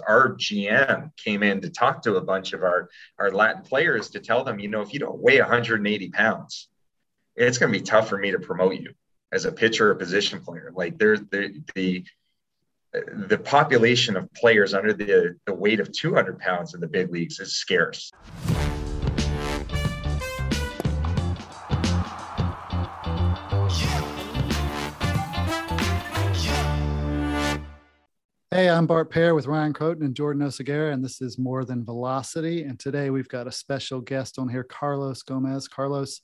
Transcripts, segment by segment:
our GM came in to talk to a bunch of our, our Latin players to tell them, you know, if you don't weigh 180 pounds, it's going to be tough for me to promote you as a pitcher or position player. Like there's the, the, the population of players under the, the weight of 200 pounds in the big leagues is scarce. Hey, I'm Bart Pear with Ryan Crotin and Jordan Oseguera, and this is More Than Velocity. And today we've got a special guest on here, Carlos Gomez. Carlos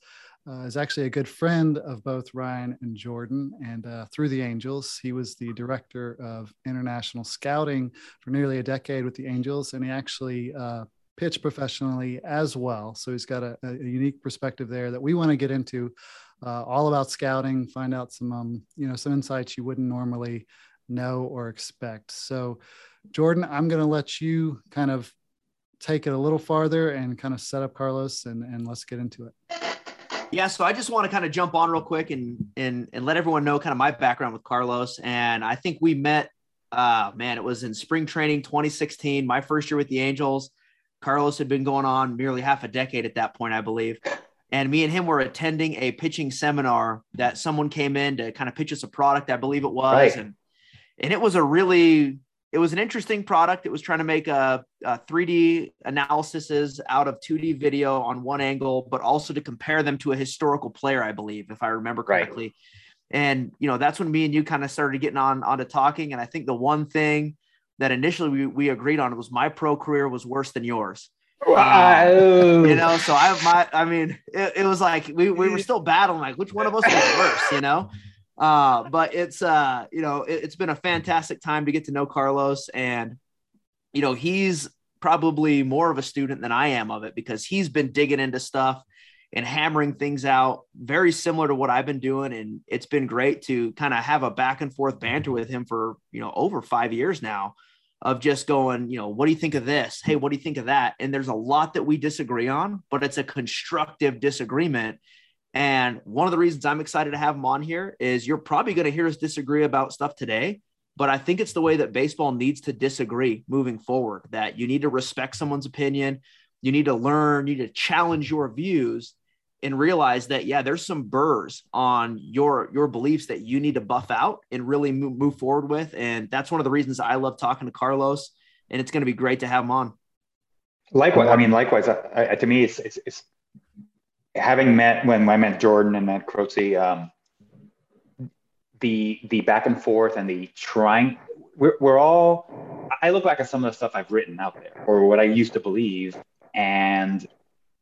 uh, is actually a good friend of both Ryan and Jordan, and uh, through the Angels, he was the director of international scouting for nearly a decade with the Angels, and he actually uh, pitched professionally as well. So he's got a, a unique perspective there that we want to get into. Uh, all about scouting, find out some, um, you know, some insights you wouldn't normally know or expect. So, Jordan, I'm going to let you kind of take it a little farther and kind of set up Carlos and, and let's get into it. Yeah, so I just want to kind of jump on real quick and and and let everyone know kind of my background with Carlos. And I think we met uh man, it was in spring training 2016, my first year with the Angels. Carlos had been going on nearly half a decade at that point, I believe. And me and him were attending a pitching seminar that someone came in to kind of pitch us a product, I believe it was. Right. And and it was a really it was an interesting product. It was trying to make a, a 3D analysis out of 2D video on one angle, but also to compare them to a historical player, I believe, if I remember correctly. Right. And you know, that's when me and you kind of started getting on onto talking. And I think the one thing that initially we, we agreed on was my pro career was worse than yours. Wow. Um, you know, so I my I mean, it, it was like we, we were still battling, like which one of us was worse, you know? Uh, but it's uh, you know, it, it's been a fantastic time to get to know Carlos, and you know, he's probably more of a student than I am of it because he's been digging into stuff and hammering things out very similar to what I've been doing. And it's been great to kind of have a back and forth banter with him for, you know, over five years now of just going, you know, what do you think of this? Hey, what do you think of that? And there's a lot that we disagree on, but it's a constructive disagreement. And one of the reasons I'm excited to have him on here is you're probably going to hear us disagree about stuff today, but I think it's the way that baseball needs to disagree moving forward, that you need to respect someone's opinion. You need to learn, you need to challenge your views and realize that, yeah, there's some burrs on your, your beliefs that you need to buff out and really move, move forward with. And that's one of the reasons I love talking to Carlos and it's going to be great to have him on. Likewise. I mean, likewise, I, I, to me, it's, it's, it's having met when I met Jordan and met Croce, um, the the back and forth and the trying, we're, we're all. I look back at some of the stuff I've written out there or what I used to believe, and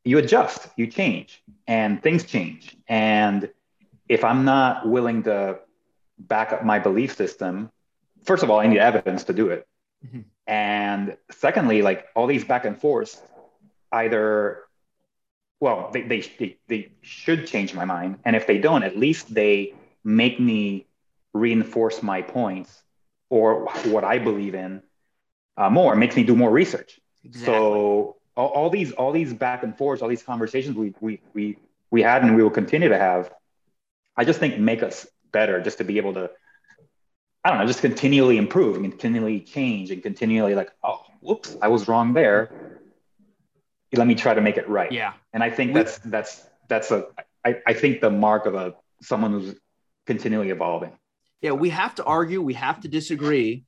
you adjust, you change, and things change. And if I'm not willing to back up my belief system, first of all, I need evidence to do it. Mm-hmm. And secondly, like all these back and forth, either well, they, they, they, they should change my mind. And if they don't, at least they make me reinforce my points or what I believe in uh, more. It makes me do more research. Exactly. So all, all, these all these back and forths, all these conversations we we we we had and we will continue to have, I just think make us better just to be able to, I don't know, just continually improve and continually change and continually like, oh, whoops, I was wrong there let me try to make it right. Yeah. And I think that's that's that's a I, I think the mark of a someone who's continually evolving. Yeah, we have to argue, we have to disagree,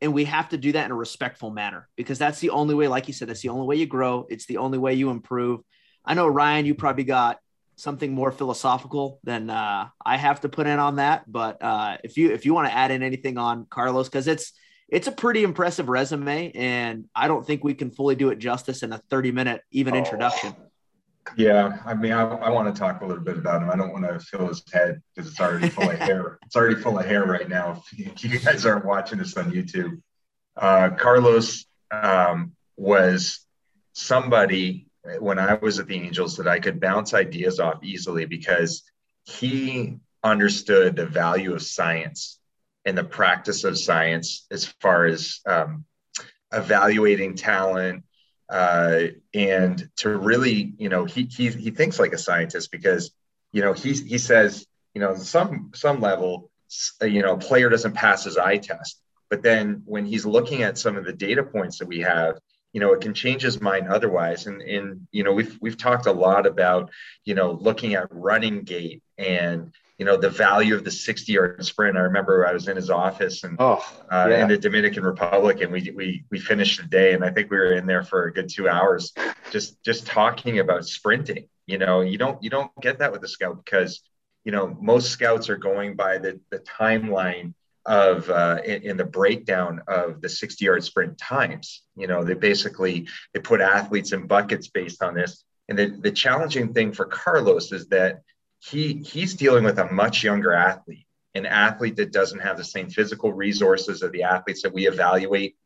and we have to do that in a respectful manner because that's the only way, like you said, that's the only way you grow. It's the only way you improve. I know Ryan, you probably got something more philosophical than uh, I have to put in on that. But uh, if you if you want to add in anything on Carlos, because it's it's a pretty impressive resume, and I don't think we can fully do it justice in a 30 minute even oh. introduction. Yeah, I mean, I, I, want to talk a little bit about him. I don't want to fill his head because it's already full of hair. It's already full of hair right now. If you guys aren't watching this on YouTube, uh, Carlos um, was somebody when I was at the Angels that I could bounce ideas off easily because he understood the value of science in the practice of science as far as um, evaluating talent uh, and to really, you know, he, he, he thinks like a scientist because, you know, he, he says, you know, some, some level, you know, player doesn't pass his eye test, But then when he's looking at some of the data points that we have, you know, it can change his mind otherwise. And, and you know, we've, we've talked a lot about, you know, looking at running gait and, you know, the value of the 60 yard sprint. I remember I was in his office and oh, uh, yeah. in the Dominican Republic and we, we, we finished the day. And I think we were in there for a good two hours, just, just talking about sprinting. You know, you don't, you don't get that with a scout because, you know, most scouts are going by the, the timeline of uh, in, in, the breakdown of the 60 yard sprint times. You know, they basically they put athletes in buckets based on this. And the, the challenging thing for Carlos is that he he's dealing with a much younger athlete, an athlete that doesn't have the same physical resources of the athletes that we evaluate.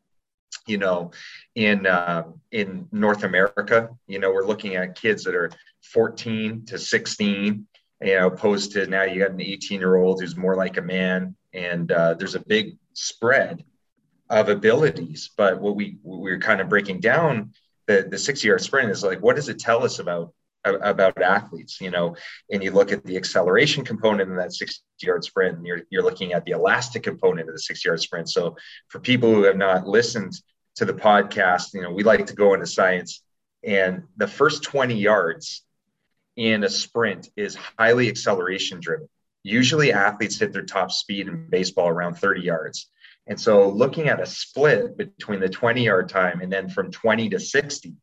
You know, in uh, in North America, you know, we're looking at kids that are 14 to 16 you know, opposed to now you got an 18 year old who's more like a man, and uh, there's a big spread of abilities. But what we we're kind of breaking down the the 60 yard sprint is like, what does it tell us about about athletes? You know, and you look at the acceleration component in that 60 yard sprint, and you're you're looking at the elastic component of the 60 yard sprint. So for people who have not listened to the podcast, you know, we like to go into science, and the first 20 yards in a sprint is highly acceleration driven. Usually, athletes hit their top speed in baseball around 30 yards. And so, looking at a split between the 20 yard time and then from 20 to 60,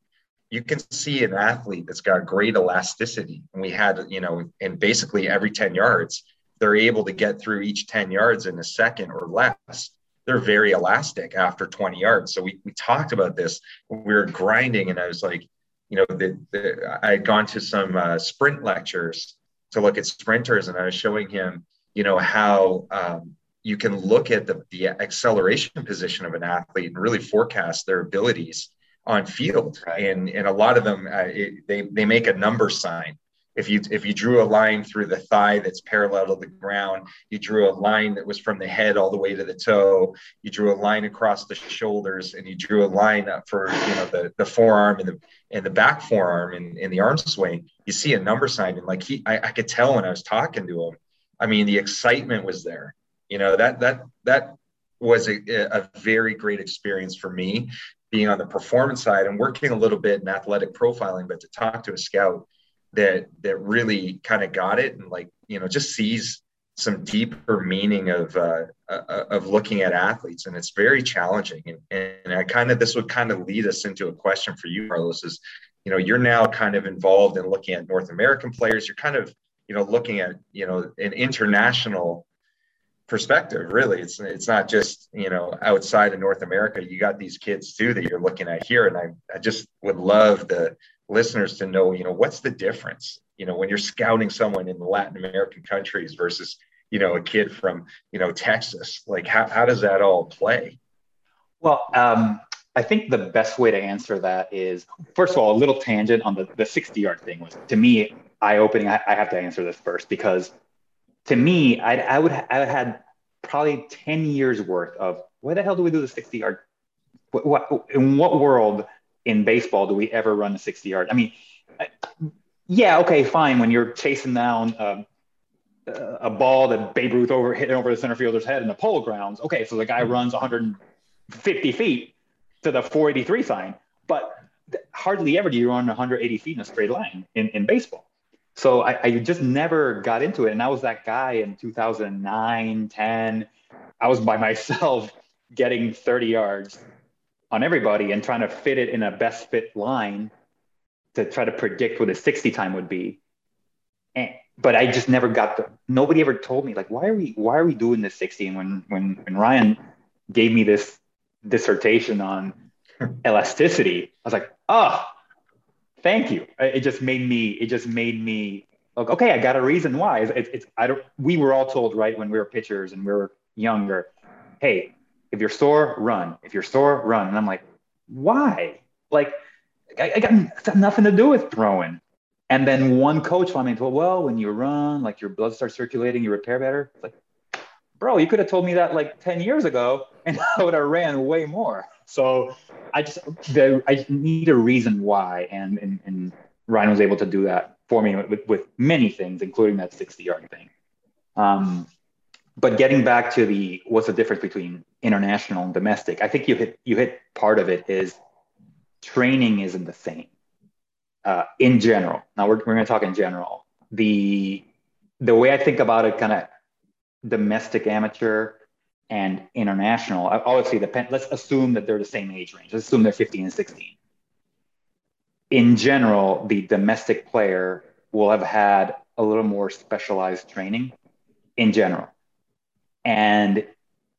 you can see an athlete that's got great elasticity. And we had, you know, in basically every 10 yards, they're able to get through each 10 yards in a second or less. They're very elastic after 20 yards. So we, we talked about this. We were grinding, and I was like, you know, the, the, I had gone to some uh, sprint lectures to look at sprinters, and I was showing him, you know, how um, you can look at the, the acceleration position of an athlete and really forecast their abilities on field. Right. And and a lot of them, uh, it, they they make a number sign if you if you drew a line through the thigh that's parallel to the ground you drew a line that was from the head all the way to the toe you drew a line across the shoulders and you drew a line up for you know the, the forearm and the and the back forearm and, and the arm swing you see a number sign and like he I, I could tell when i was talking to him i mean the excitement was there you know that that that was a, a very great experience for me being on the performance side and working a little bit in athletic profiling but to talk to a scout that that really kind of got it and like you know just sees some deeper meaning of uh, uh, of looking at athletes. And it's very challenging. And, and i kind of this would kind of lead us into a question for you carlos is you know you're now kind of involved in looking at north american players. You're kind of you know looking at you know an international perspective really it's it's not just you know outside of north america you got these kids too that you're looking at here and i, I just would love the listeners to know, you know, what's the difference, you know, when you're scouting someone in the Latin American countries versus, you know, a kid from, you know, Texas, like how, how does that all play? Well, um, I think the best way to answer that is, first of all, a little tangent on the, the 60 yard thing was to me eye opening. I, I, have to answer this first because to me, I'd, I would, I had probably 10 years worth of why the hell do we do the 60 yard? What, what, in what world in baseball do we ever run a 60 yard? I mean, yeah, okay, fine. When you're chasing down um, a ball that Babe Ruth over hit over the center fielder's head in the polo grounds, okay, so the guy runs 150 feet to the 483 sign, but hardly ever do you run 180 feet in a straight line in, in baseball. So I, I just never got into it. And I was that guy in 2009, 10. I was by myself getting 30 yards on everybody and trying to fit it in a best fit line to try to predict what a 60 time would be. And, but I just never got the, nobody ever told me like, why are we, why are we doing this 60? And when, when, when Ryan gave me this dissertation on elasticity, I was like, oh, thank you. It just made me, it just made me like, okay, I got a reason why. It's, it's, I don't, we were all told, right, when we were pitchers and we were younger, hey, if you're sore, run. If you're sore, run. And I'm like, why? Like, I, I got nothing to do with throwing. And then one coach finally told, well, when you run, like your blood starts circulating, you repair better. It's like, bro, you could have told me that like 10 years ago and I would have ran way more. So I just, I need a reason why. And, and, and Ryan was able to do that for me with, with many things, including that 60 yard thing. Um, but getting back to the what's the difference between international and domestic? I think you hit you hit part of it is training isn't the same uh, in general. Now we're, we're going to talk in general. The the way I think about it, kind of domestic amateur and international. Obviously, depend. Let's assume that they're the same age range. Let's assume they're 15 and 16. In general, the domestic player will have had a little more specialized training in general. And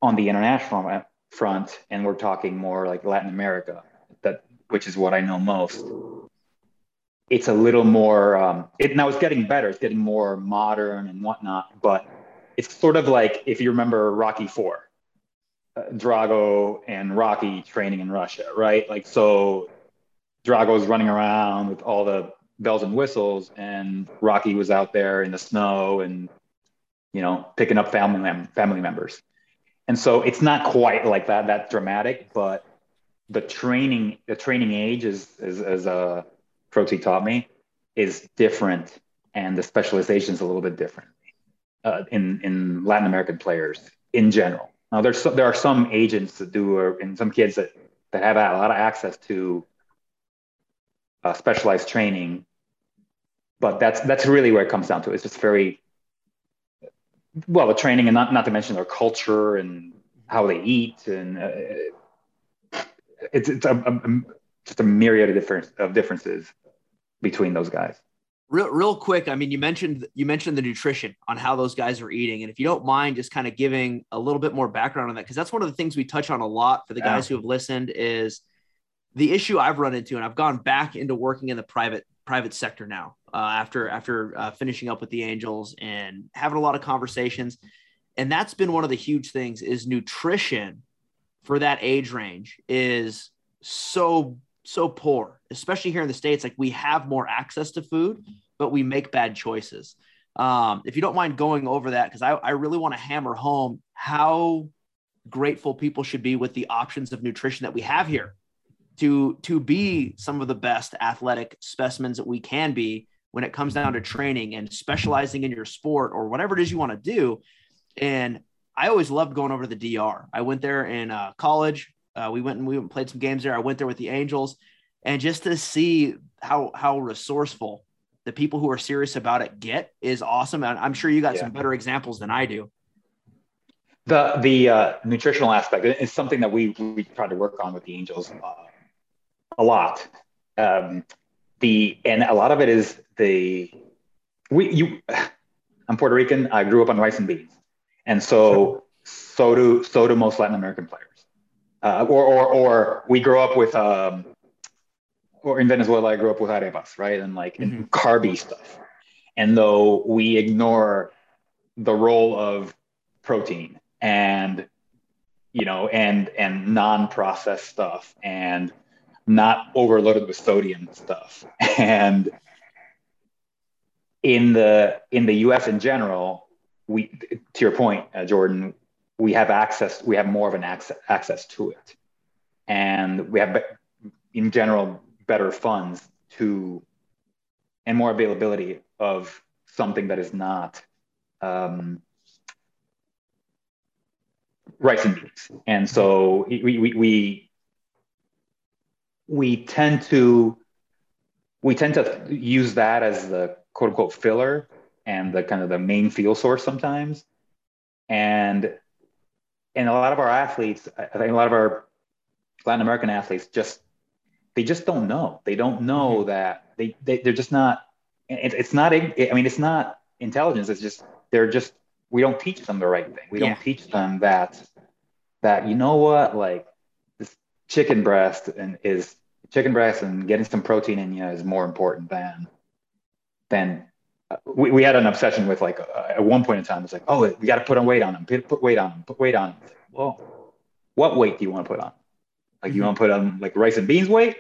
on the international front, and we're talking more like Latin America, that which is what I know most. It's a little more. Um, it now it's getting better. It's getting more modern and whatnot. But it's sort of like if you remember Rocky Four, uh, Drago and Rocky training in Russia, right? Like so, Drago's running around with all the bells and whistles, and Rocky was out there in the snow and you know picking up family mem- family members. And so it's not quite like that that dramatic, but the training the training age is is as uh, Proty taught me is different, and the specialization is a little bit different uh, in in Latin American players in general. Now there's some, there are some agents that do or and some kids that that have a lot of access to uh, specialized training, but that's that's really where it comes down to. It's just very well the training and not not to mention their culture and how they eat and uh, it's it's a, a, just a myriad of different of differences between those guys. Real, real quick. I mean, you mentioned you mentioned the nutrition on how those guys are eating, and if you don't mind, just kind of giving a little bit more background on that, because that's one of the things we touch on a lot for the guys who have listened. Is the issue I've run into, and I've gone back into working in the private private sector now uh, after after uh, finishing up with the Angels and having a lot of conversations, and that's been one of the huge things is nutrition for that age range is so so poor, especially here in the States. Like we have more access to food, but we make bad choices. Um, if you don't mind going over that, because I, I really want to hammer home how grateful people should be with the options of nutrition that we have here to to be some of the best athletic specimens that we can be when it comes down to training and specializing in your sport or whatever it is you want to do. And I always loved going over to the DR. I went there in uh, college. Uh, we went and we played some games there. I went there with the Angels, and just to see how how resourceful the people who are serious about it get is awesome. And I'm sure you got yeah. some better examples than I do. The the uh, nutritional aspect is something that we we try to work on with the Angels uh, a lot. Um, the and a lot of it is the we you. I'm Puerto Rican. I grew up on rice and beans, and so so do so do most Latin American players uh, or, or, or we grow up with, um, or in Venezuela, I grew up with arepas, right? And like mm-hmm. and carby stuff. And though we ignore the role of protein and, you know, and, and non-processed stuff and not overloaded with sodium stuff. And in the, in the US in general, we, to your point, uh, Jordan, we have access, we have more of an access, access to it. And we have, in general, better funds to, and more availability of something that is not um, rice and beans. And so we, we, we, we tend to, we tend to use that as the quote unquote filler and the kind of the main fuel source sometimes. And and a lot of our athletes, I think a lot of our Latin American athletes just they just don't know. They don't know mm-hmm. that they, they they're just not. It, it's not. I mean, it's not intelligence. It's just they're just we don't teach them the right thing. We yeah. don't teach them that that you know what like this chicken breast and is chicken breast and getting some protein in you is more important than than we, we had an obsession with like uh, at one point in time it's like oh we got to put on weight on them put, put weight on them put weight on them. well what weight do you want to put on like you mm-hmm. want to put on like rice and beans weight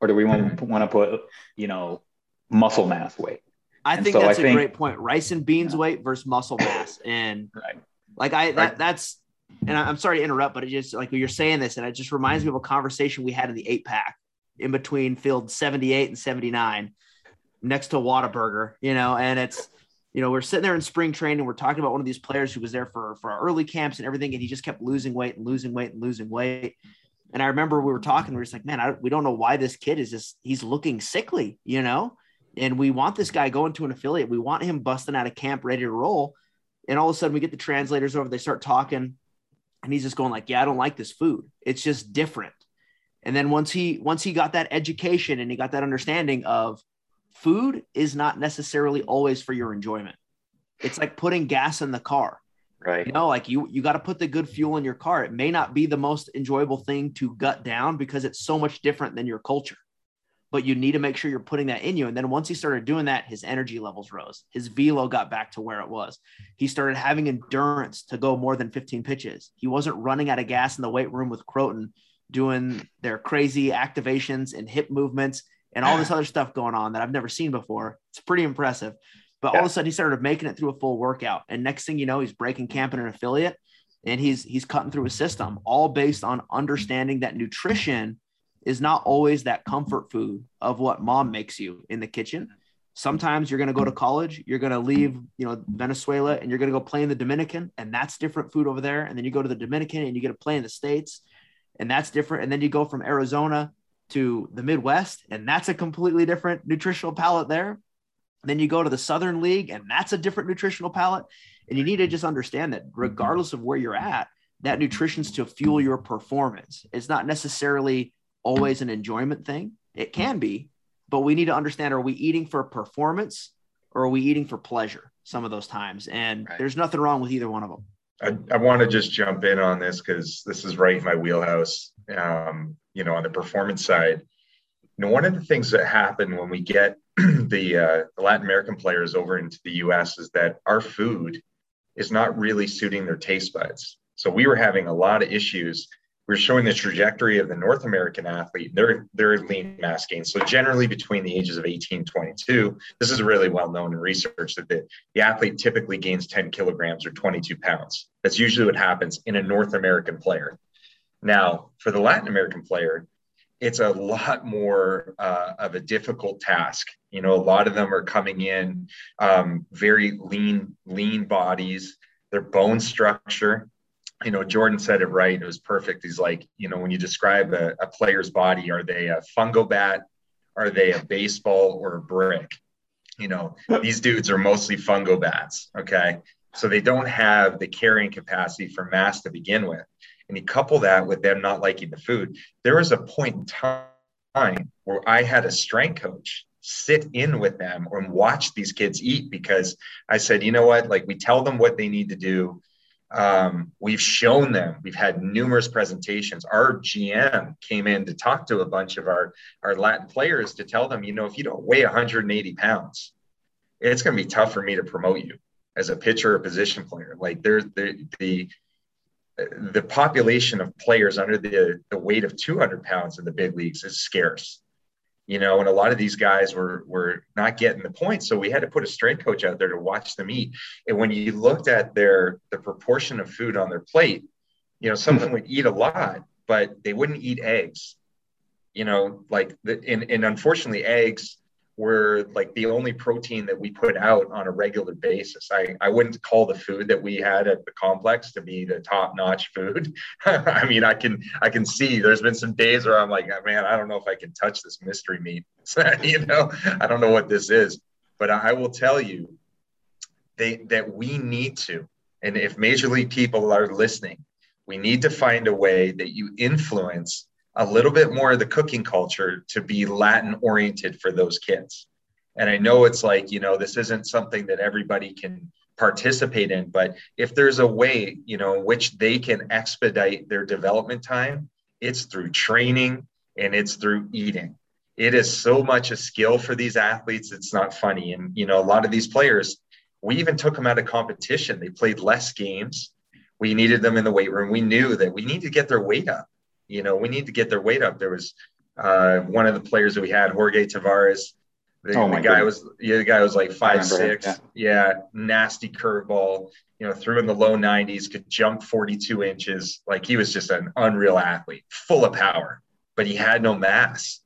or do we want, mm-hmm. want to put you know muscle mass weight i and think so that's I a think, great point rice and beans yeah. weight versus muscle mass and right. like i that, that's and i'm sorry to interrupt but it just like you're saying this and it just reminds me of a conversation we had in the eight pack in between field 78 and 79 next to Whataburger, you know, and it's you know, we're sitting there in spring training. We're talking about one of these players who was there for for our early camps and everything, and he just kept losing weight and losing weight and losing weight. And I remember we were talking. We were just like, man, I, we don't know why this kid is just he's looking sickly, you know. And we want this guy going to an affiliate. We want him busting out of camp, ready to roll. And all of a sudden, we get the translators over. They start talking, and he's just going like, "Yeah, I don't like this food. It's just different." And then once he once he got that education and he got that understanding of food is not necessarily always for your enjoyment. It's like putting gas in the car. Right. You know, like you you got to put the good fuel in your car. It may not be the most enjoyable thing to gut down because it's so much different than your culture. But you need to make sure you're putting that in you. And then once he started doing that, his energy levels rose. His velo got back to where it was. He started having endurance to go more than 15 pitches. He wasn't running out of gas in the weight room with Crotin doing their crazy activations and hip movements and all this other stuff going on that I've never seen before. It's pretty impressive. But yeah. all of a sudden, he started making it through a full workout, and next thing you know, he's breaking camp in an affiliate, and he's he's cutting through a system, all based on understanding that nutrition is not always that comfort food of what mom makes you in the kitchen. Sometimes you're going to go to college, you're going to leave, you know, Venezuela, and you're going to go play in the Dominican, and that's different food over there. And then you go to the Dominican, and you get to play in the states, and that's different. And then you go from Arizona to the Midwest, and that's a completely different nutritional palette there. Then you go to the Southern League, and that's a different nutritional palette. And you need to just understand that regardless of where you're at, that nutrition's to fuel your performance. It's not necessarily always an enjoyment thing. It can be, but we need to understand are we eating for performance or are we eating for pleasure some of those times? And right. there's nothing wrong with either one of them. I, I want to just jump in on this because this is right in my wheelhouse. Um, you know, on the performance side, you know, one of the things that happen when we get the, uh, Latin American players over into the U.S. is that our food is not really suiting their taste buds. So we were having a lot of issues we're showing the trajectory of the North American athlete, their, their lean mass gain. So generally between the ages of 18 and 22, this is really well known in research that the, the athlete typically gains 10 kilograms or 22 pounds. That's usually what happens in a North American player. Now, for the Latin American player, it's a lot more uh, of a difficult task. You know, a lot of them are coming in um, very lean, lean bodies. Their bone structure you know, Jordan said it right. It was perfect. He's like, you know, when you describe a, a player's body, are they a fungo bat? Are they a baseball or a brick? You know, these dudes are mostly fungo bats. Okay. So they don't have the carrying capacity for mass to begin with. And you couple that with them not liking the food. There was a point in time where I had a strength coach sit in with them and watch these kids eat because I said, you know what? Like we tell them what they need to do um, we've shown them, we've had numerous presentations. Our GM came in to talk to a bunch of our, our Latin players to tell them, you know, if you don't weigh 180 pounds, it's going to be tough for me to promote you as a pitcher or position player. Like there's the, the, the population of players under the, the weight of 200 pounds in the big leagues is scarce you know, and a lot of these guys were were not getting the point. So we had to put a strength coach out there to watch them eat. And when you looked at their the proportion of food on their plate, you know, some of them would eat a lot, but they wouldn't eat eggs. You know, like the, and, and unfortunately, eggs were like the only protein that we put out on a regular basis. I, I wouldn't call the food that we had at the complex to be the top notch food. I mean, I can I can see there's been some days where I'm like, oh, man, I don't know if I can touch this mystery meat. you know, I don't know what this is. But I will tell you they, that we need to, and if major league people are listening, we need to find a way that you influence a little bit more of the cooking culture to be Latin oriented for those kids. And I know it's like, you know, this isn't something that everybody can participate in, but if there's a way, you know, which they can expedite their development time, it's through training and it's through eating. It is so much a skill for these athletes. It's not funny. And, you know, a lot of these players, we even took them out of competition. They played less games. We needed them in the weight room. We knew that we need to get their weight up you know, we need to get their weight up. There was uh, one of the players that we had, Jorge Tavares. The, oh the guy goodness. was yeah, the guy was like five six. Yeah. yeah, nasty curveball. You know, threw in the low 90s, could jump 42 inches. Like he was just an unreal athlete, full of power, but he had no mass.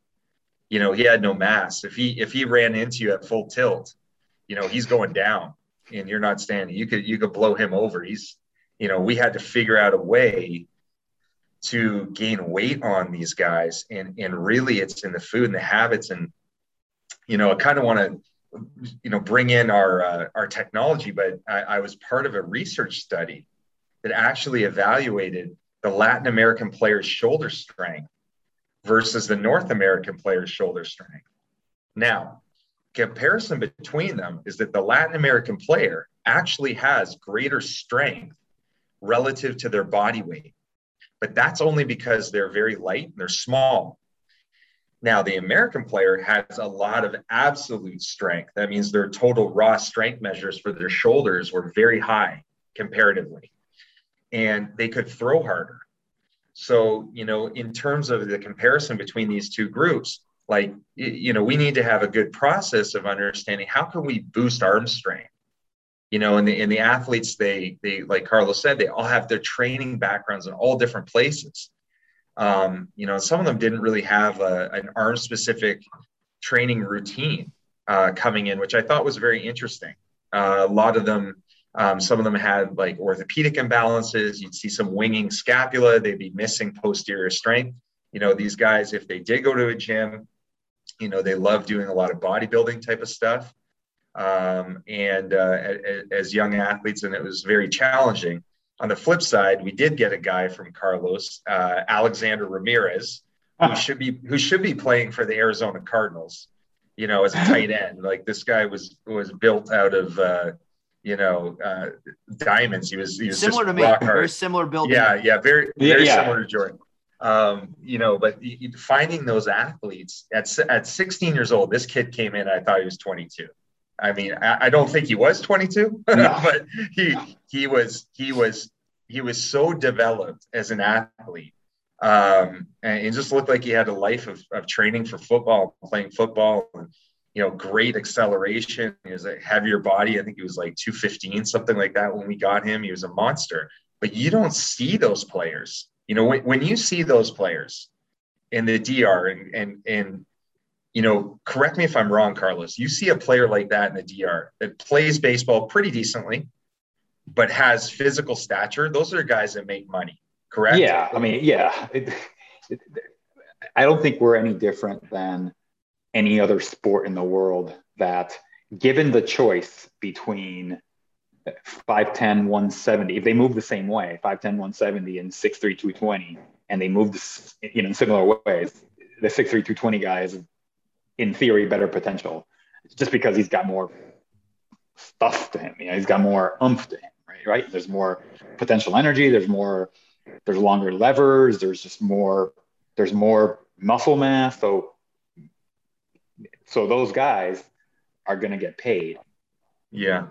You know, he had no mass. If he if he ran into you at full tilt, you know, he's going down. and you're not standing, you could you could blow him over. He's, you know, we had to figure out a way to gain weight on these guys, and and really it's in the food and the habits, and you know, I kind of want to you know bring in our uh, our technology but I, I, was part of a research study that actually evaluated the latin american player's shoulder strength versus the north american player's shoulder strength now comparison between them is that the Latin American player actually has greater strength relative to their body weight. But that's only because they're very light and they're small. Now, the American player has a lot of absolute strength. That means their total raw strength measures for their shoulders were very high comparatively, and they could throw harder. So, you know, in terms of the comparison between these two groups, like you know we need to have a good process of understanding how can we boost arm strength you know and the, and the athletes they they like carlos said they all have their training backgrounds in all different places. Um, you know some of them didn't really have a, an arm specific training routine uh, coming in which i thought was very interesting. Uh, a lot of them um, some of them had like orthopedic imbalances. You'd see some winging scapula. They'd be missing posterior strength. You know these guys if they did go to a gym you know, they love doing a lot of bodybuilding type of stuff. Um, and uh, as young athletes, and it was very challenging. On the flip side, we did get a guy from Carlos, uh, Alexander Ramirez, who should be who should be playing for the Arizona Cardinals. You know, as a tight end, like this guy was was built out of uh, you know uh, diamonds. He was he was similar to me, very similar build. Yeah, yeah, very very yeah. similar to Jordan um, you know, but finding those athletes at, at 16 years old, this kid came in, I thought he was 22. I mean, I, I don't think he was 22, no. but he, he was, he was, he was so developed as an athlete. Um, and it just looked like he had a life of, of training for football, playing football and, you know, great acceleration. He was a heavier body. I think he was like 215, something like that. When we got him, he was a monster, but you don't see those players you know, when, when you see those players in the DR and, and, and, you know, correct me if I'm wrong, Carlos, you see a player like that in the DR that plays baseball pretty decently, but has physical stature. Those are guys that make money, correct? Yeah. I mean, yeah. I don't think we're any different than any other sport in the world that given the choice between 5'10, 170, if they move the same way, 5'10, 170 and 6'3, 220, and they move you know, in similar ways, the 6'3, 220 guy is in theory better potential just because he's got more stuff to him. You know, he's got more umph to him, right? Right. There's more potential energy. There's more, there's longer levers. There's just more, there's more muscle mass. So, so those guys are going to get paid. Yeah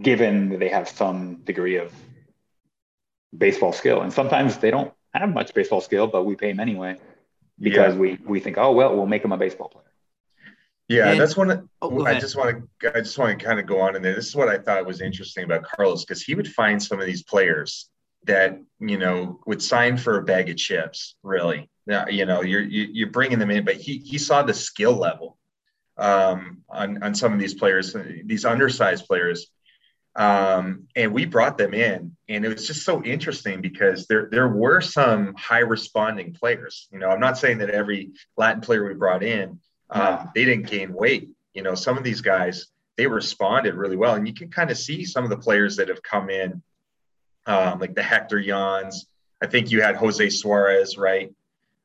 given that they have some degree of baseball skill. And sometimes they don't have much baseball skill, but we pay them anyway because yeah. we we think, oh well, we'll make them a baseball player. Yeah, and, that's one. Oh, I just want to. I just want to kind of go on in there. This is what I thought was interesting about Carlos because he would find some of these players that you know would sign for a bag of chips. Really, now you know you're you, are you are bringing them in, but he he saw the skill level um, on on some of these players, these undersized players, um, and we brought them in, and it was just so interesting because there there were some high responding players. You know, I'm not saying that every Latin player we brought in um, they didn't gain weight. You know, some of these guys they responded really well, and you can kind of see some of the players that have come in, um, like the Hector Yans. I think you had Jose Suarez, right?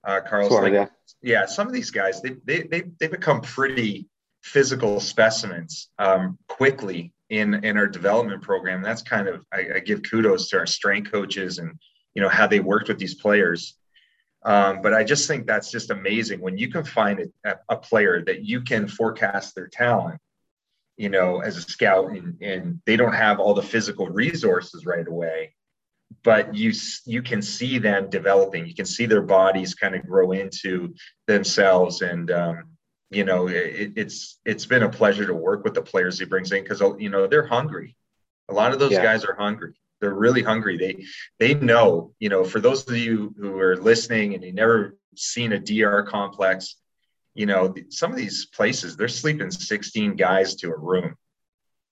Uh, Carlos, Suarez, like, yeah. yeah, some of these guys they they they they become pretty physical specimens um, quickly in in our development program. That's kind of I, I, give kudos to our strength coaches and you know how they worked with these players. Um, but I just think that's just amazing when you can find a, a, player that you can forecast their talent, you know, as a scout, and, and they don't have all the physical resources right away, but you you can see them developing. You can see their bodies kind of grow into themselves, and um, you know, it, it's it's been a pleasure to work with the players he brings in because you know they're hungry. A lot of those yeah. guys are hungry. They're really hungry. They they know. You know, for those of you who are listening and you never seen a DR complex, you know, some of these places they're sleeping 16 guys to a room.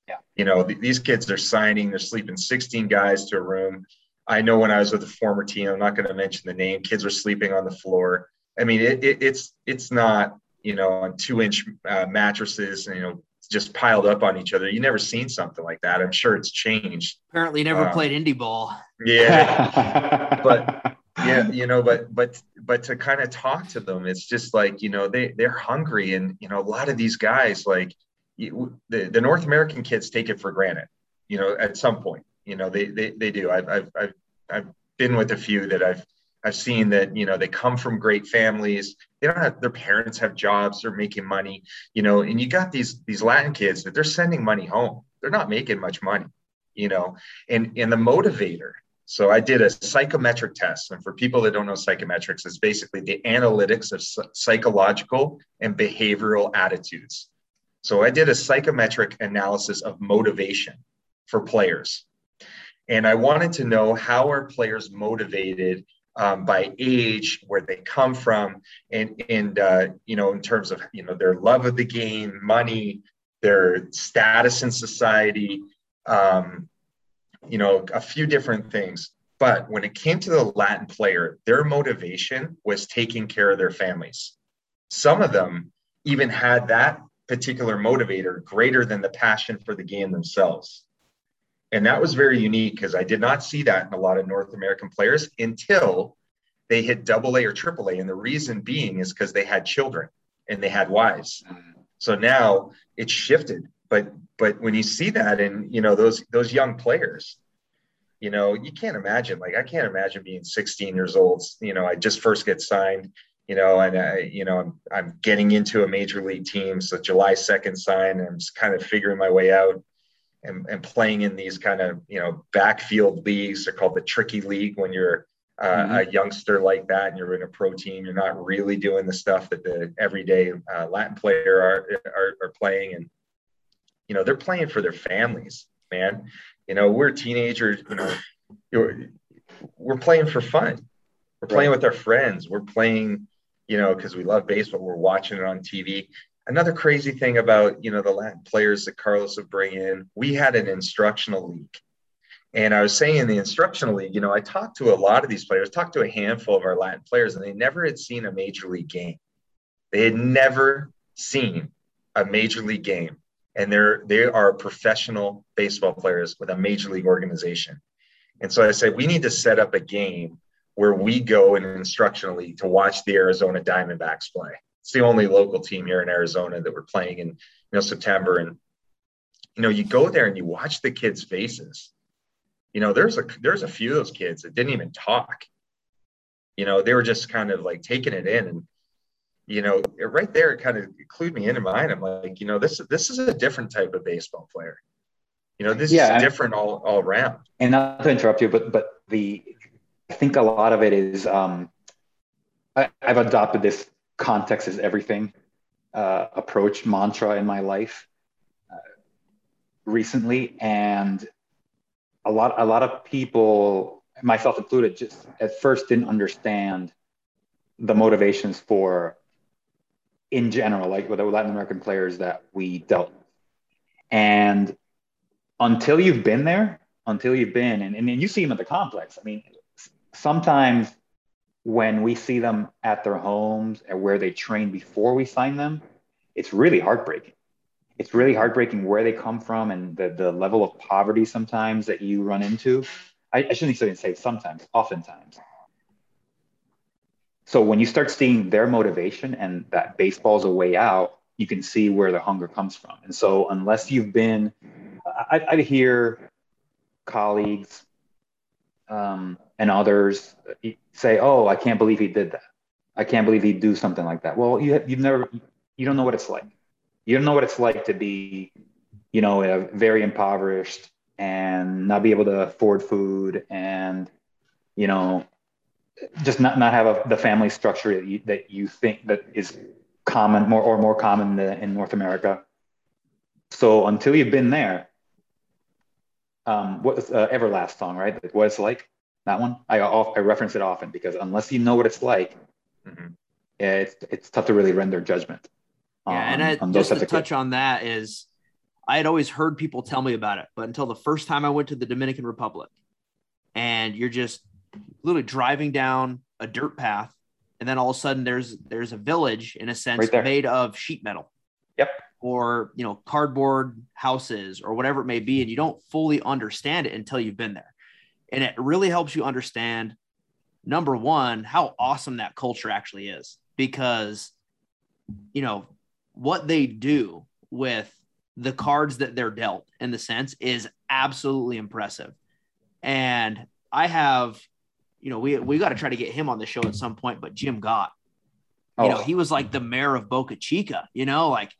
Yeah. You know, th- these kids are signing, they're sleeping 16 guys to a room. I know when I was with a former team, I'm not going to mention the name, kids were sleeping on the floor. I mean, it, it, it's it's not you know on two inch uh, mattresses, you know, just piled up on each other. You never seen something like that. I'm sure it's changed. Apparently, never um, played indie ball. Yeah, but yeah, you know, but but but to kind of talk to them, it's just like you know they they're hungry, and you know a lot of these guys like you, the the North American kids take it for granted. You know, at some point, you know they they they do. I've I've I've, I've been with a few that I've I've seen that you know they come from great families. They don't have their parents have jobs. They're making money. You know, and you got these these Latin kids that they're sending money home. They're not making much money. You know, and and the motivator. So I did a psychometric test, and for people that don't know psychometrics, it's basically the analytics of psychological and behavioral attitudes. So I did a psychometric analysis of motivation for players. And I wanted to know how are players motivated um, by age, where they come from, and and uh, you know in terms of you know their love of the game, money, their status in society, um, you know a few different things. But when it came to the Latin player, their motivation was taking care of their families. Some of them even had that particular motivator greater than the passion for the game themselves. And that was very unique because I did not see that in a lot of North American players until they hit double A or triple A. And the reason being is because they had children and they had wives. So now it's shifted. But but when you see that in you know those those young players, you know, you can't imagine like I can't imagine being 16 years old. You know, I just first get signed, you know, and I, you know, I'm, I'm getting into a major league team. So July 2nd sign, I'm kind of figuring my way out and, and playing in these kind of you know backfield leagues. They're called the tricky league when you're uh, mm-hmm. a youngster like that and you're in a pro team. You're not really doing the stuff that the everyday uh, Latin player are, are are playing, and you know they're playing for their families, man. You know we're teenagers. You know you're, we're playing for fun. We're playing right. with our friends. We're playing, you know, because we love baseball. We're watching it on TV another crazy thing about you know the Latin players that Carlos would bring in, we had an instructional league. And I was saying in the instructional league, you know, I talked to a lot of these players, talked to a handful of our Latin players, and they never had seen a major league game. They had never seen a major league game. And they're they are professional baseball players with a major league organization. And so I said, we need to set up a game where we go in an instructional league to watch the Arizona Diamondbacks play it's the only local team here in Arizona that we're playing in you know September. And you know you go there and you watch the kids faces. You know there's a there's a few of those kids that didn't even talk. You know they were just kind of like taking it in. And you know right there it kind of clued me into mind i'm like you know this this is a different type of baseball player. You know this yeah, is different all all around. And not to interrupt you but but the i think a lot of it is um I, i've adopted this context is everything uh, approach mantra in my life uh, recently, and a lot a lot of people, myself included, just at first didn't understand the motivations for in general, like with the Latin American players that we dealt with. And until you've been there, until you've been, and, and you see them at the complex. I mean, sometimes when we see them at their homes and where they train before we sign them, it's really heartbreaking. It's really heartbreaking where they come from and the, the level of poverty sometimes that you run into. I, I shouldn't even say sometimes, oftentimes. So when you start seeing their motivation and that baseball's a way out, you can see where the hunger comes from. And so unless you've been, I, I hear colleagues um, and others say, "Oh, I can't believe he did that. I can't believe he'd do something like that." Well, you you've never you don't know what it's like. You don't know what it's like to be, you know, very impoverished and not be able to afford food and, you know, just not not have a, the family structure that you, that you think that is common more or more common in North America. So until you've been there, um, what was uh, Everlast song, right? What it's like that one. I I reference it often because unless you know what it's like, mm-hmm. it's it's tough to really render judgment. Yeah, and I, just to touch on that is, I had always heard people tell me about it, but until the first time I went to the Dominican Republic, and you're just literally driving down a dirt path, and then all of a sudden there's there's a village in a sense Right made of sheet metal. Yep. Or you know cardboard houses or whatever it may be, and you don't fully understand it until you've been there, and it really helps you understand number one how awesome that culture actually is because you know what they do with the cards that they're dealt in the sense is absolutely impressive. And I have, you know, we we got to try to get him on the show at some point, but Jim Gott, you know, Oh, he was like the mayor of Boca Chica, you know, like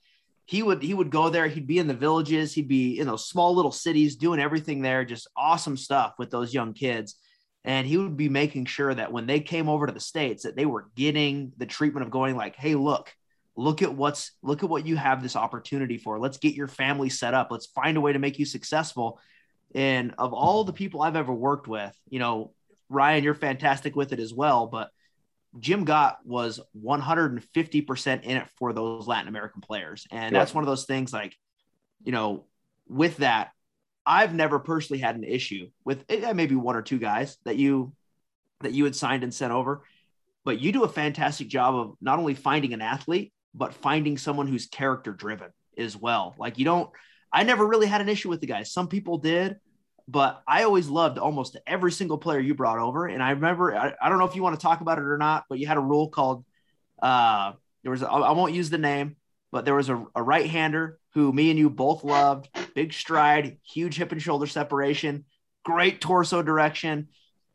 he would he would go there, he'd be in the villages, he'd be in those small little cities doing everything there, just awesome stuff with those young kids. And he would be making sure that when they came over to the States, that they were getting the treatment of going like, hey, look, look at what's look at what you have this opportunity for. Let's get your family set up. Let's find a way to make you successful. And of all the people I've ever worked with, you know, Ryan, you're fantastic with it as well, but Jim Gott was 150% in it for those Latin American players. And Yeah. that's one of those things like, you know, with that, I've never personally had an issue with eh, maybe one or two guys that you that you had signed and sent over, but you do a fantastic job of not only finding an athlete, but finding someone who's character driven as well. Like you don't I never really had an issue with the guys. Some people did, but I always loved almost every single player you brought over. And I remember, I, I don't know if you want to talk about it or not, but you had a rule called, uh, there was, I won't use the name, but there was a, a right hander who me and you both loved, big stride, huge hip and shoulder separation, great torso direction.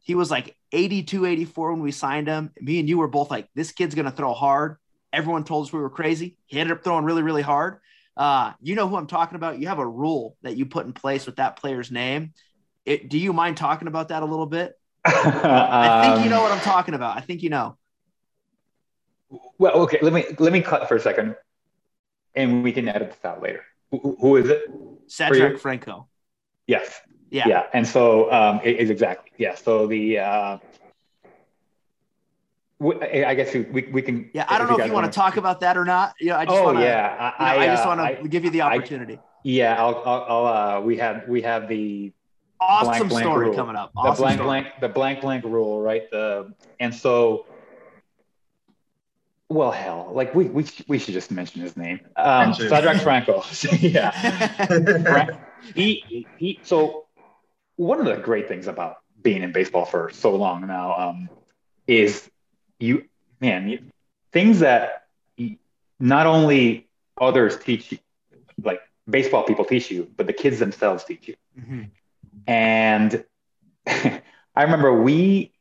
He was like 82, 84 when we signed him. Me and you were both like, this kid's going to throw hard. Everyone told us we were crazy. He ended up throwing really, really hard. Uh, you know who I'm talking about. You have a rule that you put in place with that player's name. It, do you mind talking about that a little bit? I think you know what I'm talking about. I think you know. Well, okay. Let me let me cut for a second, and we can edit this out later. Who, who is it? Cedric Franco. Yes. Yeah. Yeah. And so um, it is exactly yeah. So the uh, I I guess we, we, we can. Yeah, I don't know if guys you want wanna- talk about that or not. Yeah, I just Oh want to. yeah, I, I, just uh, want I- to give you the I- opportunity. yeah, I'll, I'll, I'll uh, we have we have the awesome blank, blank story rule. coming up. the blank story. blank the blank blank rule, right? The and so well hell, like we we we should just mention his name. Um Mention. Franco. yeah. Fra- he he so one of the great things about being in baseball for so long now um is you man you, things that not only others teach you like baseball people teach you but the kids themselves teach you Mhm. and I remember we,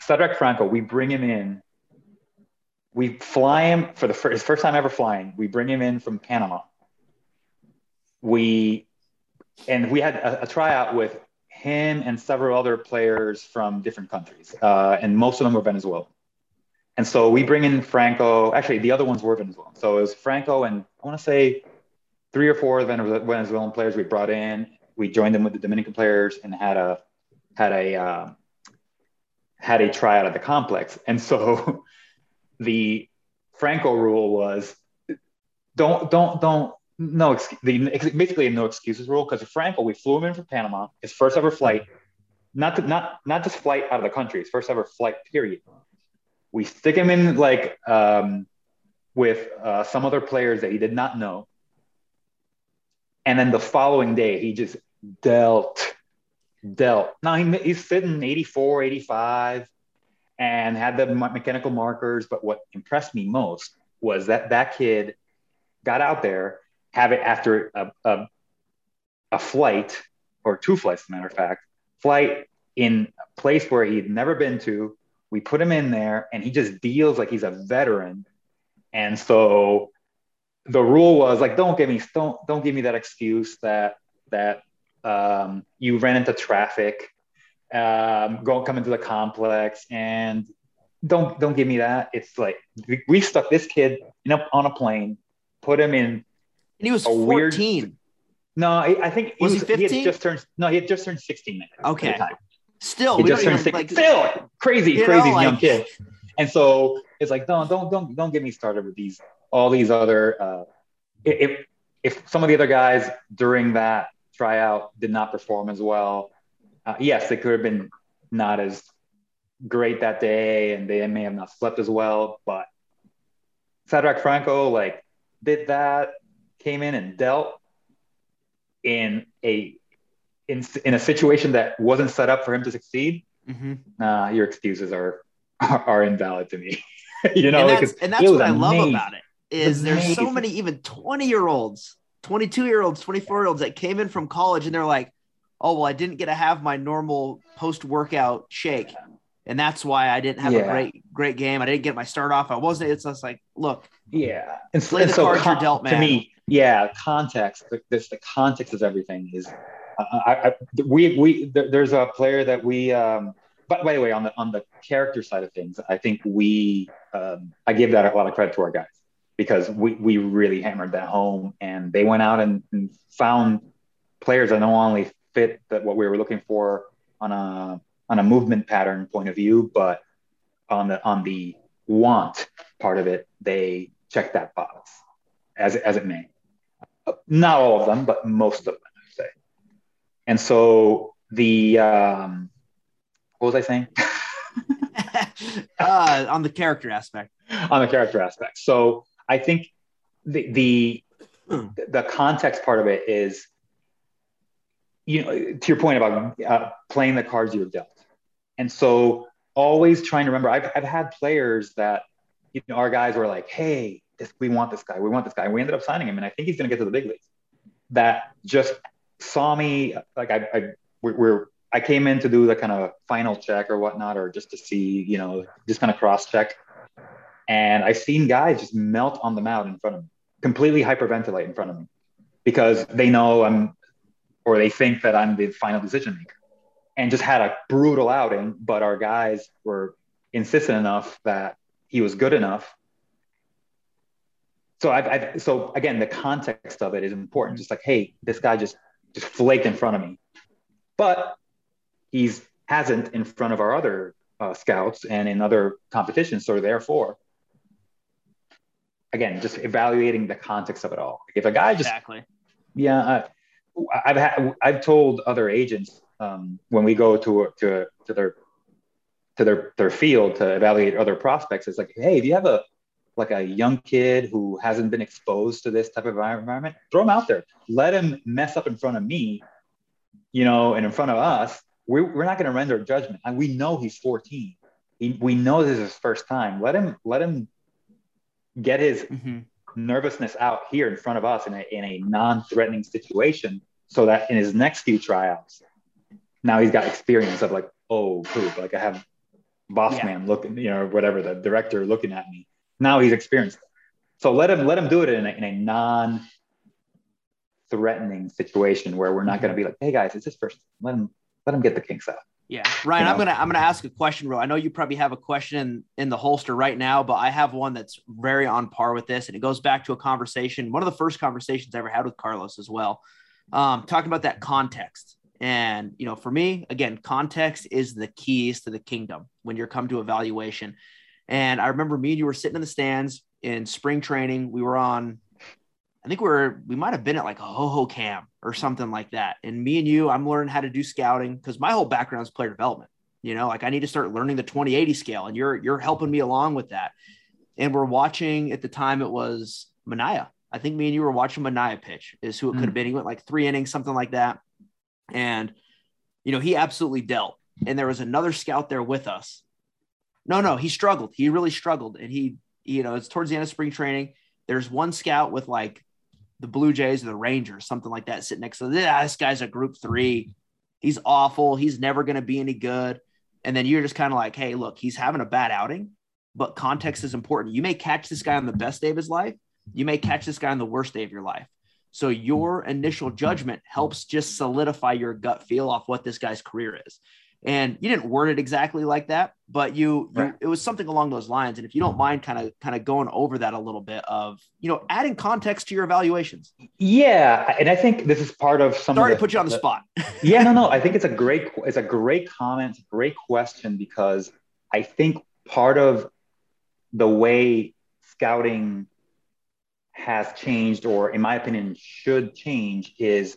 Cedric Franco, we bring him in. We fly him for the first, his first time ever flying. We bring him in from Panama. We, and we had a, a tryout with him and several other players from different countries, uh, and most of them were Venezuelan. And so we bring in Franco. Actually, the other ones were Venezuelan. So it was Franco and I want to say three or four Venez- Venezuelan players we brought in. We joined them with the Dominican players and had a had a uh, had a tryout at the complex. And so the Franco rule was don't don't don't no the basically a no excuses rule because Franco we flew him in from Panama his first ever flight not to, not not just flight out of the country his first ever flight period we stick him in like um, with uh, some other players that he did not know. And then the following day he just dealt dealt. Now he, he's sitting 84 85 and had the mechanical markers but what impressed me most was that that kid got out there have it after a, a, a flight or two flights as a matter of fact flight in a place where he'd never been to we put him in there and he just deals like he's a veteran and so the rule was like don't give me don't don't give me that excuse that that um, you ran into traffic um, go come into the complex and don't don't give me that it's like we, we stuck this kid in a, on a plane put him in And he was A weird- 14. no i, I think Was he had 15? just turned no he had just turned 16 at the Okay. Still, he just turned even, 16 like, still crazy crazy know, young like- kid and so it's like don't don't don't don't get me started with these all these other uh it if some of the other guys during that tryout did not perform as well, uh, yes, they could have been not as great that day and they may have not slept as well. But Shadrach Franco like did that, came in and dealt in a in, in a situation that wasn't set up for him to succeed. Mm-hmm. Uh, your excuses are are invalid to me. you know, and that's, and that's what amazing. I love about it is there's so many even 20 year olds, 22 year olds, 24 year olds that came in from college and they're like, oh well, I didn't get to have my normal post workout shake, and that's why I didn't have yeah. a great great game. I didn't get my start off. I wasn't. It's just like, look, yeah, and play the so cards con- you're dealt, man. To me, yeah, context. This the context of everything is. I, I, we we there's a player that we um, but by the way, on the on the character side of things, I think we um, I give that a lot of credit to our guys because we we really hammered that home, and they went out and, and found players that not only fit that what we were looking for on a on a movement pattern point of view, but on the on the want part of it, they checked that box as as it may. Not all of them, but most of them. And so the um, what was I saying? uh, on the character aspect. On the character aspect. So I think the the the context part of it is, you know, to your point about uh, playing the cards you were dealt, and so always trying to remember. I've I've had players that you know our guys were like, hey, this, we want this guy, we want this guy, and we ended up signing him, and I think he's going to get to the big leagues. That just saw me like I, I we're I came in to do the kind of final check or whatnot, or just to see, you know, just kind of cross check. And I've seen guys just melt on the mound in front of me, completely hyperventilate in front of me because they know I'm, or they think that I'm the final decision maker and just had a brutal outing. But our guys were insistent enough that he was good enough. So I've, I've so again, the context of it is important. Just like, hey, this guy just just flaked in front of me. But he's hasn't in front of our other uh, scouts and in other competitions. So therefore, again, just evaluating the context of it all. If a guy just exactly, yeah, uh, I've had I've told other agents um, when we go to to to their to their their field to evaluate other prospects. It's like, hey, if you have a like a young kid who hasn't been exposed to this type of environment, throw him out there. Let him mess up in front of me, you know, and in front of us, we're, we're not going to render judgment. And we know he's 14. He, we know this is his first time. Let him let him get his mm-hmm. nervousness out here in front of us in a, in a non-threatening situation, so that in his next few tryouts, now he's got experience of like, oh, poop, like I have boss yeah. man looking, you know, whatever the director looking at me. Now he's experienced. So let him let him do it in a, in a non threatening situation where we're not going to be like, hey guys, it's his first. Let him let him get the kinks out. Yeah, Ryan, you know? I'm gonna I'm gonna ask a question, bro. I know you probably have a question in, in the holster right now, but I have one that's very on par with this, and it goes back to a conversation, one of the first conversations I ever had with Carlos as well, um, talking about that context. And you know, for me, again, context is the keys to the kingdom when you're come to evaluation. And I remember me and you were sitting in the stands in spring training. We were on I think we're we might have been at like a Hohokam or something like that. And me and you, I'm learning how to do scouting because my whole background is player development. You know, like I need to start learning the 2080 scale, and you're you're helping me along with that. And we're watching at the time it was Manaea. I think me and you were watching Manaea pitch is who it mm. could have been. He went like three innings, something like that. And you know, he absolutely dealt. And there was another scout there with us. No, no, he struggled. He really struggled. And he, you know, it's towards the end of spring training. There's one scout with like the Blue Jays or the Rangers, something like that, sitting next to. Yeah, this guy's a group three. He's awful. He's never going to be any good. And then you're just kind of like, hey, look, he's having a bad outing, but context is important. You may catch this guy on the best day of his life. You may catch this guy on the worst day of your life. So your initial judgment helps just solidify your gut feel off what this guy's career is and you didn't word it exactly like that but you, right. you, it was something along those lines. And if you don't mind kind of kind of going over that a little bit of you know adding context to your evaluations. Yeah and i think this is part of some sorry of the, to put you on the, the spot. Yeah no no i think it's a great it's a great comment great question because i think part of the way scouting has changed, or in my opinion, should change, is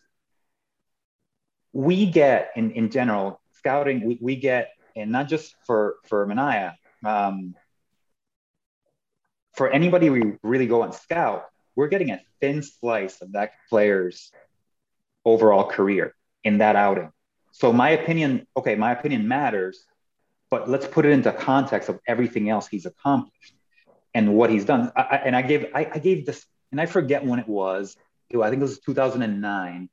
we get in, in general scouting, we, we get, and not just for for Manaea, um, for anybody we really go and scout, we're getting a thin slice of that player's overall career in that outing. So my opinion, okay, my opinion matters, but let's put it into context of everything else he's accomplished and what he's done. I, I, and I gave I, I, gave this, and I forget when it was. I think it was 2009,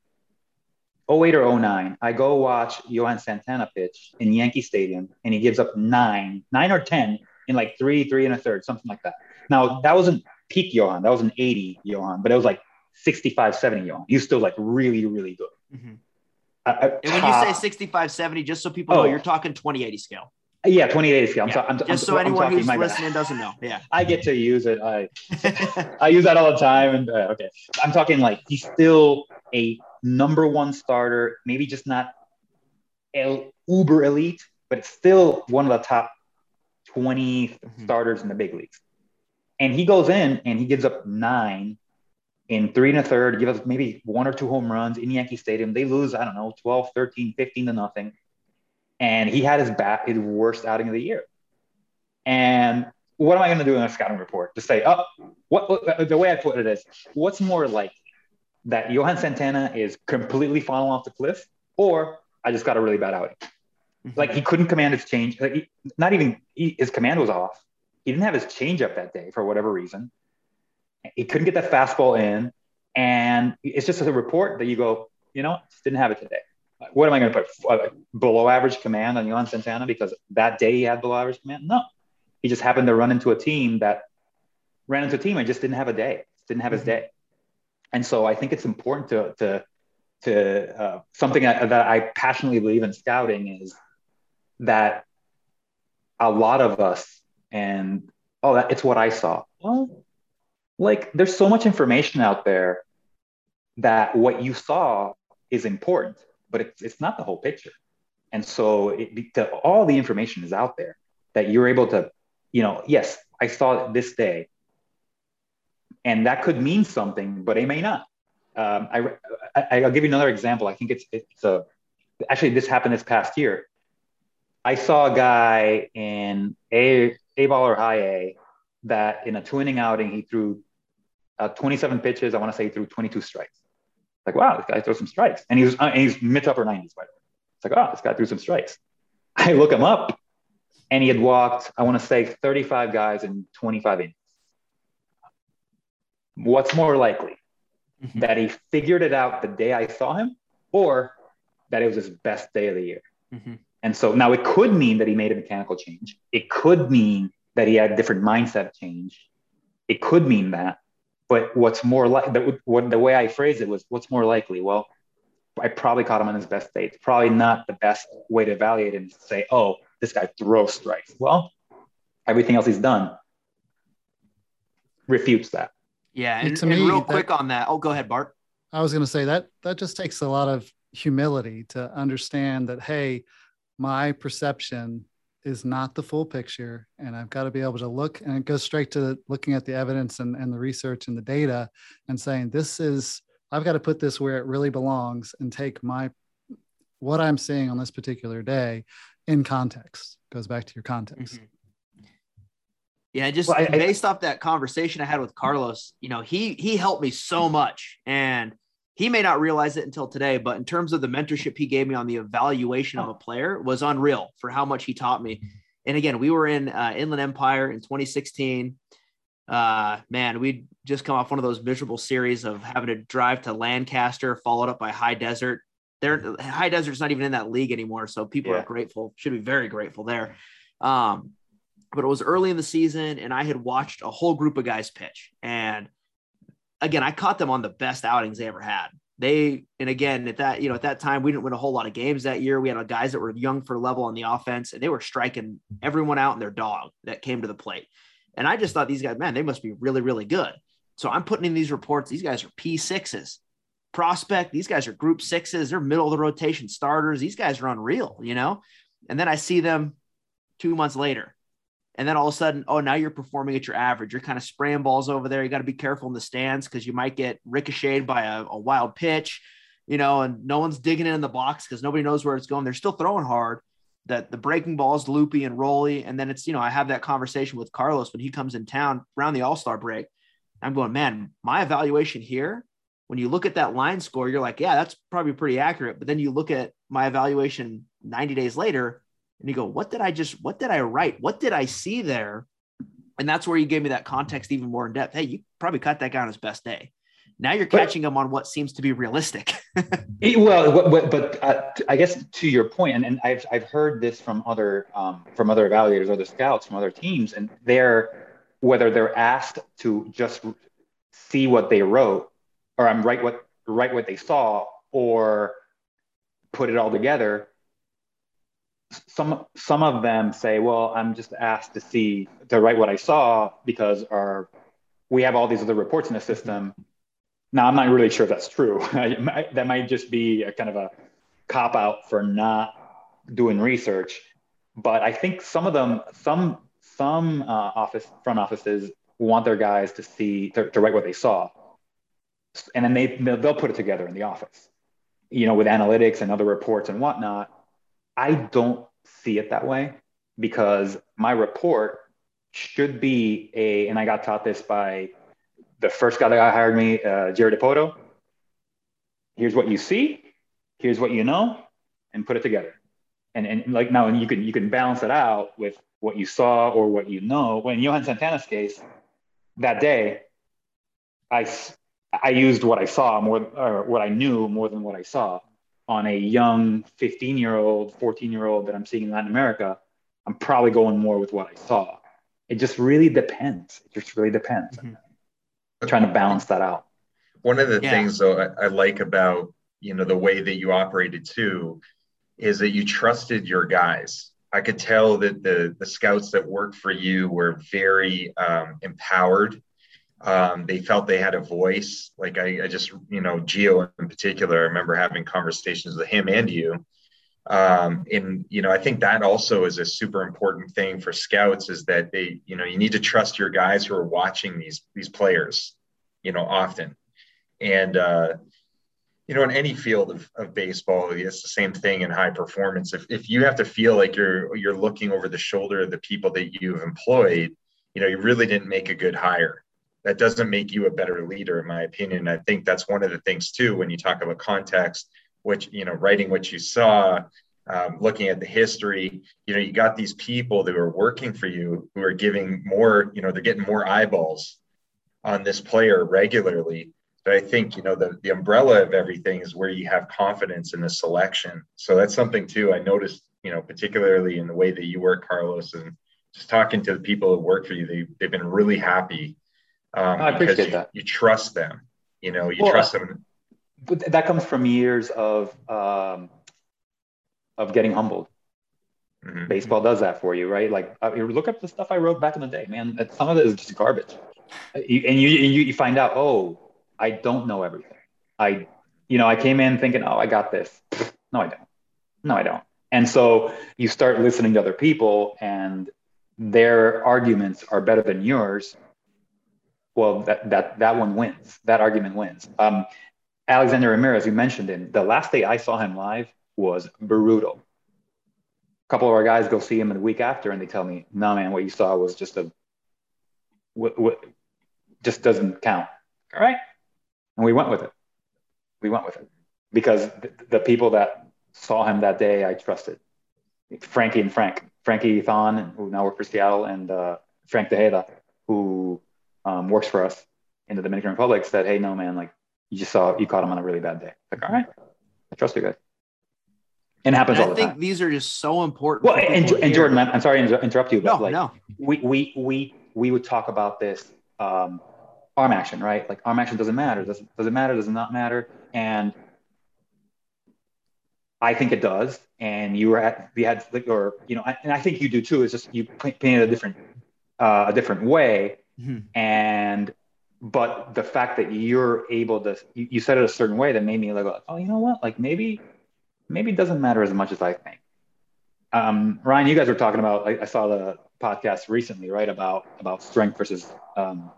08 or 09. I go watch Johan Santana pitch in Yankee Stadium, and he gives up nine, nine or ten in like three, three and a third, something like that. Now that wasn't peak Johan, that was an 80 Johan, but it was like 65, 70 Johan. He's still like really, really good. Mm-hmm. Uh, and when you say 65, 70, just so people oh. know, you're talking 2080 scale. Yeah, 2080 scale. I'm, yeah. I'm, just I'm, so anyone who's listening doesn't know. Yeah. I get to use it. I I use that all the time. And uh, okay, I'm talking like he's still a number one starter, maybe just not el- uber elite, but it's still one of the top 20 mm-hmm. starters in the big leagues. And he goes in and he gives up nine in three and a third, give us maybe one or two home runs in Yankee Stadium. They lose, I don't know, 12, 13, 15 to nothing. And he had his bat, his worst outing of the year. And what am I going to do in a scouting report? To say, oh, what, what, the way I put it is, what's more likely that Johan Santana is completely falling off the cliff, or I just got a really bad outing? Mm-hmm. Like he couldn't command his change. Like he, not even he, his command was off. He didn't have his changeup that day for whatever reason. He couldn't get that fastball in. And it's just a report that you go, you know, just didn't have it today. What am I going to put? Below average command on Johan Santana because that day he had below average command? No. He just happened to run into a team that ran into a team and just didn't have a day, didn't have his mm-hmm. day. And so I think it's important to, to, to uh, something that, that I passionately believe in scouting is that a lot of us and oh that, it's what i saw. Well like there's so much information out there that what you saw is important but it's, it's not the whole picture. And so it, the, all the information is out there that you're able to you know yes i saw it this day and that could mean something but it may not um, I, I will give you another example i think it's it's a actually this happened this past year i saw a guy in a a ball or high A that in a two inning outing, he threw uh, 27 pitches. I want to say he threw 22 strikes. Like, wow, this guy threw some strikes. And he was, uh, and he's mid to upper 90s, by the way. It's like, oh, this guy threw some strikes. I look him up and he had walked, I want to say 35 guys in 25 innings. What's more likely? Mm-hmm. That he figured it out the day I saw him or that it was his best day of the year? Mm-hmm. And so now it could mean that he made a mechanical change. It could mean that he had a different mindset change. It could mean that. But what's more like the, what, the way I phrased it was what's more likely? Well, I probably caught him on his best day. It's probably not the best way to evaluate him to say, oh, this guy throws strikes. Well, everything else he's done refutes that. Yeah. And, to me, and real that, quick on that. Oh, go ahead, Bart. I was going to say that that just takes a lot of humility to understand that, hey, my perception is not the full picture and i've got to be able to look and it goes straight to looking at the evidence and, and the research and the data and saying this is i've got to put this where it really belongs and take my what i'm seeing on this particular day in context goes back to your context mm-hmm. Yeah, just well, I, based I, off that conversation I had with Carlos, you know, he he helped me so much, and he may not realize it until today, but in terms of the mentorship he gave me on the evaluation of a player was unreal for how much he taught me. And again, we were in uh, Inland Empire in 2016. Uh, man, we'd just come off one of those miserable series of having to drive to Lancaster, followed up by High Desert. There, High Desert's not even in that league anymore, so people yeah. are grateful. Should be very grateful there. Um, but it was early in the season, and I had watched a whole group of guys pitch, and again, I caught them on the best outings they ever had. They and again at that you know at that time we didn't win a whole lot of games that year. We had guys that were young for level on the offense, and they were striking everyone out in their dog that came to the plate. And I just thought these guys, man, they must be really really good. So I'm putting in these reports. These guys are P sixes, prospect. These guys are Group sixes. They're middle of the rotation starters. These guys are unreal, you know. And then I see them two months later, And then all of a sudden, oh, now you're performing at your average. You're kind of spraying balls over there. You got to be careful in the stands because you might get ricocheted by a, a wild pitch, you know, and no one's digging in the box because nobody knows where it's going. They're still throwing hard. That the breaking ball is loopy and rolly. And then it's, you know, I have that conversation with Carlos when he comes in town around the All Star break. I'm going, man, my evaluation here, when you look at that line score, you're like, yeah, that's probably pretty accurate. But then you look at my evaluation 90 days later and you go, what did I just, what did I write? What did I see there? And that's where you gave me that context even more in depth. Hey, you probably cut that guy on his best day. Now you're catching but, him on what seems to be realistic. it, well, but, but uh, I guess to your point, and, and I've, I've heard this from other um, from other evaluators, other scouts, from other teams, and they're whether they're asked to just see what they wrote, or I'm um, write what write what they saw, or put it all together some some of them say, well, I'm just asked to see to write what I saw because our we have all these other reports in the system. Now I'm not really sure if that's true. that might just be a kind of a cop out for not doing research. But I think some of them, some some uh, office front offices want their guys to see to, to write what they saw, and then they they'll put it together in the office. You know, with analytics and other reports and whatnot I don't see it that way because my report should be a, and I got taught this by the first guy that hired me, uh, Jerry Dipoto. Here's what you see, here's what you know, and put it together. And, and like now, and you can you can balance it out with what you saw or what you know. When Johan Santana's case, that day, I I used what I saw more or what I knew more than what I saw on a young 15 year old, 14 year old that I'm seeing in Latin America, I'm probably going more with what I saw. It just really depends. It just really depends. Mm-hmm. trying to balance that out. One of the yeah. things though I, I like about you know the way that you operated too is that you trusted your guys. I could tell that the the scouts that worked for you were very um, empowered um, they felt they had a voice. Like I, I, just, you know, Geo in particular, I remember having conversations with him and you. Um, and you know, I think that also is a super important thing for scouts is that they, you know, you need to trust your guys who are watching these these players, you know, often. And uh, you know, in any field of, of baseball, it's the same thing in high performance. If if you have to feel like you're you're looking over the shoulder of the people that you've employed, you know, you really didn't make a good hire that doesn't make you a better leader in my opinion. I think that's one of the things too when you talk about context which you know writing what you saw um, looking at the history you know you got these people that are working for you who are giving more you know they're getting more eyeballs on this player regularly. But i think you know the, the umbrella of everything is where you have confidence in the selection. So that's something too i noticed you know particularly in the way that you work carlos and just talking to the people who work for you they, they've been really happy um, I appreciate you, that. You trust them. You know, you well, trust them. But that comes from years of um, of getting humbled. Mm-hmm. Baseball does that for you, right? Like, uh, look up the stuff I wrote back in the day, man. Some of it is just garbage, you, and you, you you find out, oh, I don't know everything. I, you know, I came in thinking, oh, I got this. No, I don't. No, I don't. And so you start listening to other people, and their arguments are better than yours, well, that that that one wins. That argument wins. Um, Alexander Ramirez, you mentioned him. The last day I saw him live was brutal. A couple of our guys go see him the week after, and they tell me, "No, man, what you saw was just a, what, what just doesn't count." All right, and we went with it. We went with it because the, the people that saw him that day, I trusted. Frankie and Frank, Frankie Thon, who now work for Seattle, and uh, Frank Tejeda, who um, works for us in the Dominican Republic said, "Hey, no, man, like you just saw you caught him on a really bad day." Like, all right, I trust you guys. And it happens and all I the time. I think these are just so important. Well, and, and Jordan, I'm sorry to interrupt you, but no, like no. we we we we would talk about this um, arm action, right? Like arm action doesn't matter. Does does it matter? Does it not matter? And I think it does. And you were at we had or you know, and I think you do too. Is just you paint it a different uh, a different way Mm-hmm. And but the fact that you're able to you, you said it a certain way that made me like oh you know what like maybe maybe it doesn't matter as much as I think. um, Ryan, you guys were talking about. I, I, saw the podcast recently, right? About about strength versus um,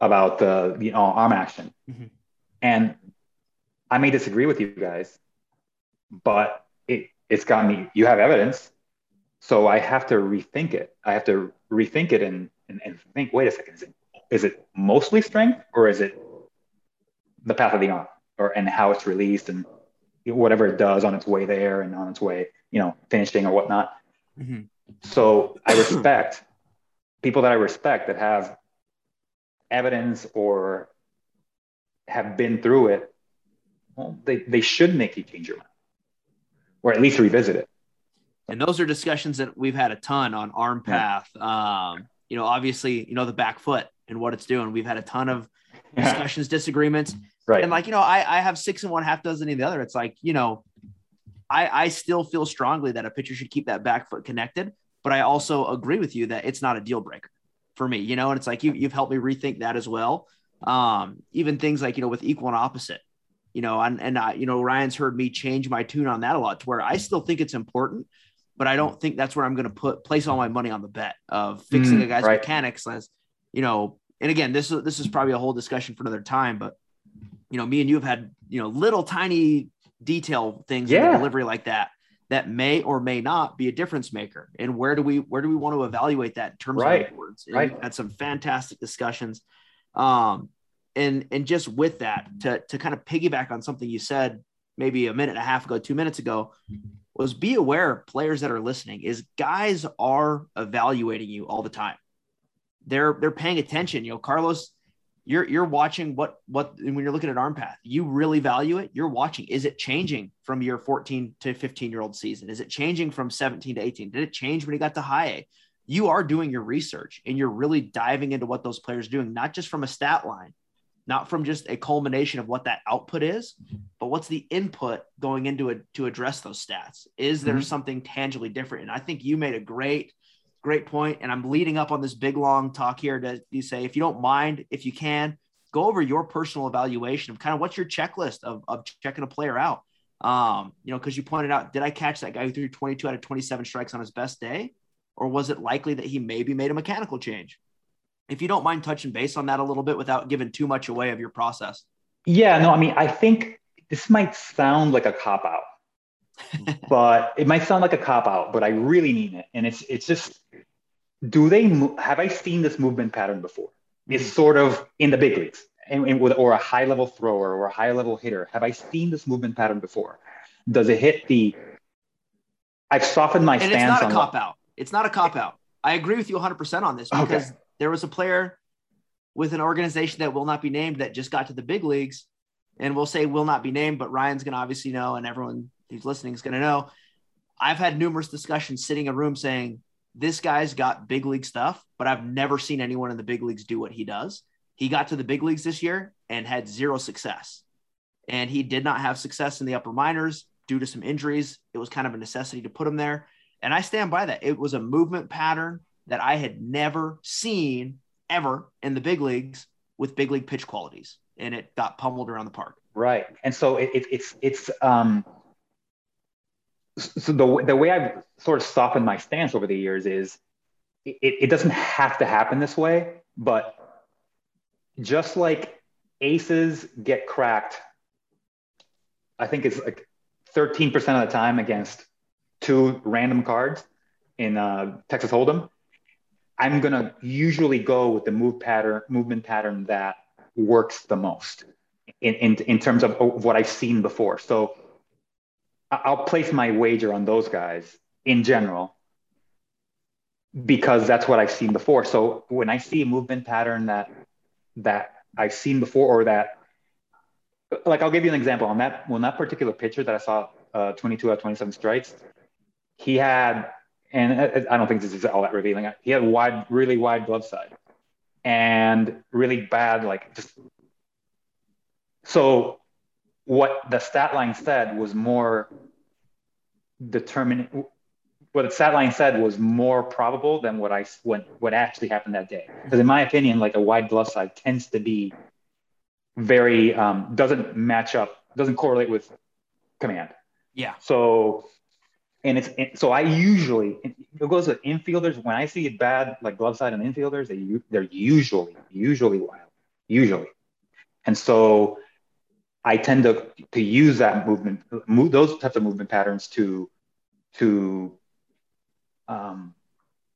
about the you know arm action, mm-hmm. and I may disagree with you guys, but it it's got me. You have evidence, so I have to rethink it. I have to rethink it and and, and think. Wait a second. Is it is it mostly strength or is it the path of the arm or and how it's released and whatever it does on its way there and on its way, you know, finishing or whatnot. Mm-hmm. So I respect people that I respect that have evidence or have been through it. Well, they, they should make you change your mind or at least revisit it. And those are discussions that we've had a ton on arm path. Yeah. Um, you know, obviously, you know, the back foot and what it's doing. We've had a ton of discussions, disagreements. Right. And like, you know, I, I have six and one half dozen in the other. It's like, you know, I, I still feel strongly that a pitcher should keep that back foot connected, but I also agree with you that it's not a deal breaker for me, you know, and it's like, you, you've helped me rethink that as well. Um, even things like, you know, with equal and opposite, you know, and, and I, you know, Ryan's heard me change my tune on that a lot to where I still think it's important, but I don't think that's where I'm going to put place all my money on the bet of fixing mm, a guy's right. mechanics as, you know, and again, this is this is probably a whole discussion for another time, but you know, me and you have had, you know, little tiny detail things yeah. in the delivery like that that may or may not be a difference maker. And where do we where do we want to evaluate that in terms right. of words? And right. had some fantastic discussions. Um, and and just with that, to to kind of piggyback on something you said maybe a minute and a half ago, two minutes ago, was be aware players that are listening is guys are evaluating you all the time. They're they're paying attention. You know, Carlos you're you're watching what what when you're looking at arm path you really value it you're watching is it changing from your 14 to 15 year old season is it changing from 17 to 18 did it change when he got to high a you are doing your research and you're really diving into what those players doing not just from a stat line not from just a culmination of what that output is but what's the input going into it to address those stats is there mm-hmm. something tangibly different and i think you made a great great point. And I'm leading up on this big long talk here to you say, if you don't mind, if you can, go over your personal evaluation of kind of what's your checklist of, of checking a player out. Um, you know, because you pointed out, did I catch that guy who threw 22 out of 27 strikes on his best day? Or was it likely that he maybe made a mechanical change? If you don't mind touching base on that a little bit without giving too much away of your process. Yeah, no, I mean, I think this might sound like a cop out, but it might sound like a cop out, but I really mean it. And it's it's just do they have I seen this movement pattern before? It's mm-hmm. sort of in the big leagues and, and with or a high level thrower or a high level hitter. Have I seen this movement pattern before? Does it hit the I've softened my and stance. It's not a cop out. It's not a cop out. I agree with you 100% on this because okay. There was a player with an organization that will not be named that just got to the big leagues and we'll say will not be named, but Ryan's going to obviously know and everyone who's listening is going to know. I've had numerous discussions sitting in a room saying this guy's got big league stuff, but I've never seen anyone in the big leagues do what he does. He got to the big leagues this year and had zero success. And he did not have success in the upper minors due to some injuries. It was kind of a necessity to put him there. And I stand by that. It was a movement pattern that I had never seen ever in the big leagues with big league pitch qualities. And it got pummeled around the park. Right. And so it, it, it's, it's, um, so the, the way I've sort of softened my stance over the years is it, it doesn't have to happen this way, but just like aces get cracked, I think it's like 13% of the time against two random cards in uh, Texas Hold'em. I'm gonna usually go with the move pattern, movement pattern that works the most in, in, in terms of what I've seen before. So I'll place my wager on those guys in general because that's what I've seen before. So when I see a movement pattern that that I've seen before, or that, like, I'll give you an example on that. When that particular pitcher that I saw, uh, 22 out of 27 strikes, he had, and I don't think this is all that revealing. He had wide, really wide glove side, and really bad, like just. So what the stat line said was more determined what the stat line said was more probable than what I what, what actually happened that day. Because in my opinion, like a wide glove side tends to be very um, doesn't match up, doesn't correlate with command. Yeah. So and it's and so I usually it goes to infielders. When I see bad like glove side on infielders they they're usually usually wild. Usually, and so I tend to to use that movement move those types of movement patterns to to um,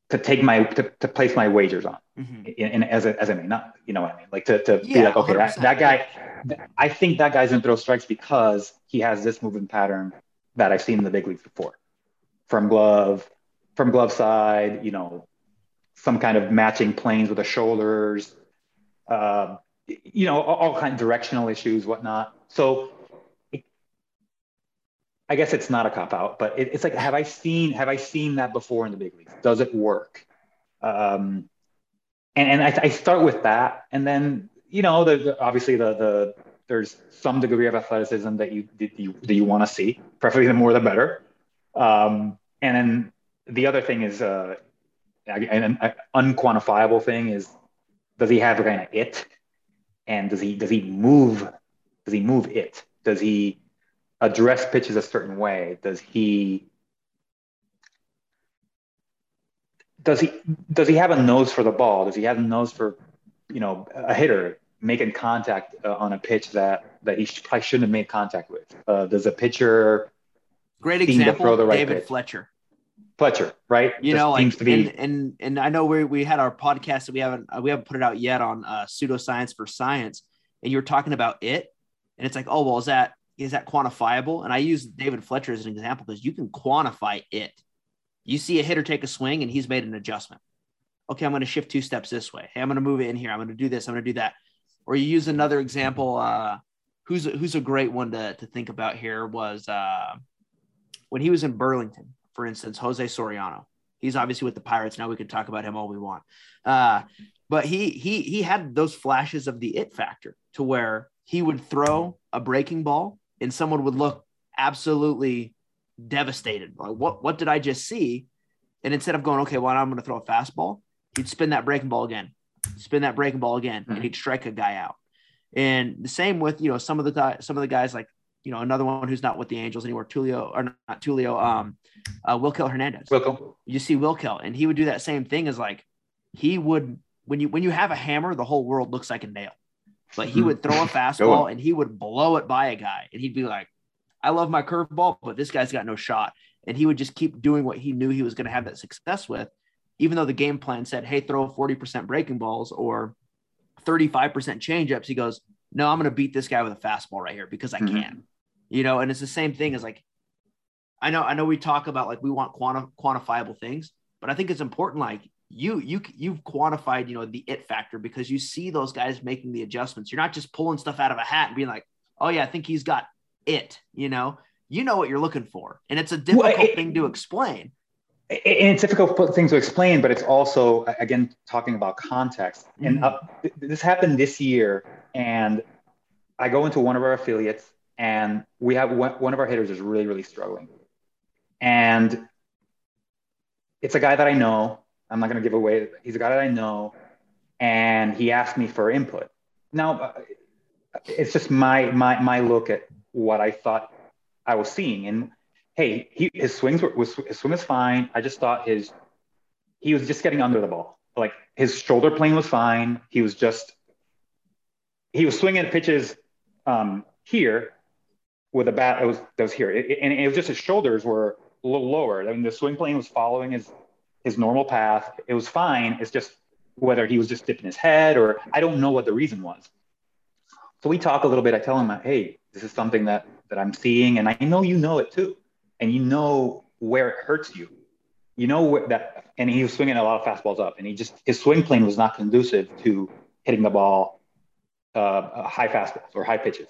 to take my to, to place my wagers on. Mm-hmm. in, as a as a not you know what I mean? Like to, to yeah, be like okay that, that guy I think that guy's gonna throw strikes because he has this movement pattern that I've seen in the big leagues before from glove, from glove side, you know, some kind of matching planes with the shoulders, uh, you know, all, all kind of directional issues, whatnot. So it, I guess it's not a cop out, but it, it's like, have I seen, have I seen that before in the big leagues? Does it work? Um, and, and I, I start with that. And then, you know, obviously the, the, there's some degree of athleticism that you, that you, that you want to see, preferably the more the better. Um, and then the other thing is uh, an, an unquantifiable thing is does he have a kind of it, and does he does he move does he move it? Does he address pitches a certain way? Does he does he does he have a nose for the ball? Does he have a nose for you know a hitter making contact uh, on a pitch that that he probably shouldn't have made contact with? Uh, does a pitcher Great example, right David pitch. Fletcher. Fletcher, right? You Just know, like, be... and, and and I know we we had our podcast that we haven't uh, we haven't put it out yet on uh, pseudoscience for science, and you were talking about it, and it's like, oh well, is that is that quantifiable? And I use David Fletcher as an example because you can quantify it. You see a hitter take a swing and he's made an adjustment. Okay, I'm going to shift two steps this way. Hey, I'm going to move it in here. I'm going to do this. I'm going to do that. Or you use another example. Uh, who's a, who's a great one to to think about here was. Uh, when he was in Burlington, for instance, Jose Soriano. He's obviously with the Pirates now. We could talk about him all we want, uh, but he he he had those flashes of the it factor to where he would throw a breaking ball and someone would look absolutely devastated. Like what what did I just see? And instead of going, okay, well, I'm going to throw a fastball, he'd spin that breaking ball again, spin that breaking ball again, mm-hmm. and he'd strike a guy out. And the same with you know some of the guys, some of the guys like you know, another one who's not with the Angels anymore, Tulio or not Tulio, um, uh, Wilkel Hernandez. Wilkel. You see Wilkel, and he would do that same thing as like he would when you when you have a hammer, the whole world looks like a nail. But he would throw a fastball and he would blow it by a guy, and he'd be like, "I love my curveball, but this guy's got no shot." And he would just keep doing what he knew he was going to have that success with, even though the game plan said, "Hey, throw 40% breaking balls or 35% changeups." He goes, "No, I'm going to beat this guy with a fastball right here because I mm-hmm. can." You know, and it's the same thing as like, I know, I know we talk about like we want quanti- quantifiable things, but I think it's important. Like you, you, you've quantified, you know, the it factor because you see those guys making the adjustments. You're not just pulling stuff out of a hat and being like, oh yeah, I think he's got it. You know, you know what you're looking for, and it's a difficult well, it, thing to explain. And it's difficult thing to explain, but it's also again talking about context. Mm-hmm. And uh, this happened this year, and I go into one of our affiliates and we have one, of our hitters is really really struggling. And it's a guy that i know. I'm not going to give away he's a guy that i know and he asked me for input. Now uh, it's just my my my look at what i thought i was seeing. And hey he, his swings were was, his swing was fine. I just thought his he was just getting under the ball. Like his shoulder plane was fine. He was just he was swinging pitches um, here with a bat that was that was here, it, and it was just his shoulders were a little lower. I mean, the swing plane was following his his normal path. It was fine. It's just whether he was just dipping his head or I don't know what the reason was. So we talk a little bit. I tell him, hey, this is something that that I'm seeing, and I know you know it too, and you know where it hurts you. You know where that, and he was swinging a lot of fastballs up, and he just his swing plane was not conducive to hitting the ball uh, high fastballs or high pitches.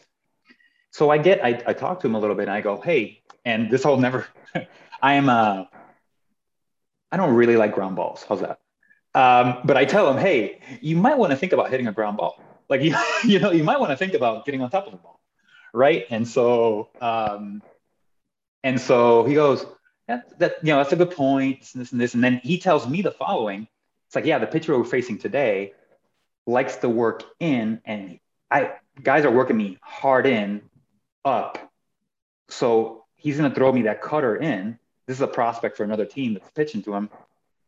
So I get, I, I talk to him a little bit and I go, hey, and this whole never, I am, uh, I don't really like ground balls. How's that? Um, but I tell him, hey, you might want to think about hitting a ground ball. Like, you, you know, you might want to think about getting on top of the ball. Right. And so, um, and so he goes, that, that, you know, that's a good point. This and this and this. And then he tells me the following. It's like, yeah, the pitcher we're facing today likes to work in and I guys are working me hard in up. So he's going to throw me that cutter in. this is a prospect for another team that's pitching to him.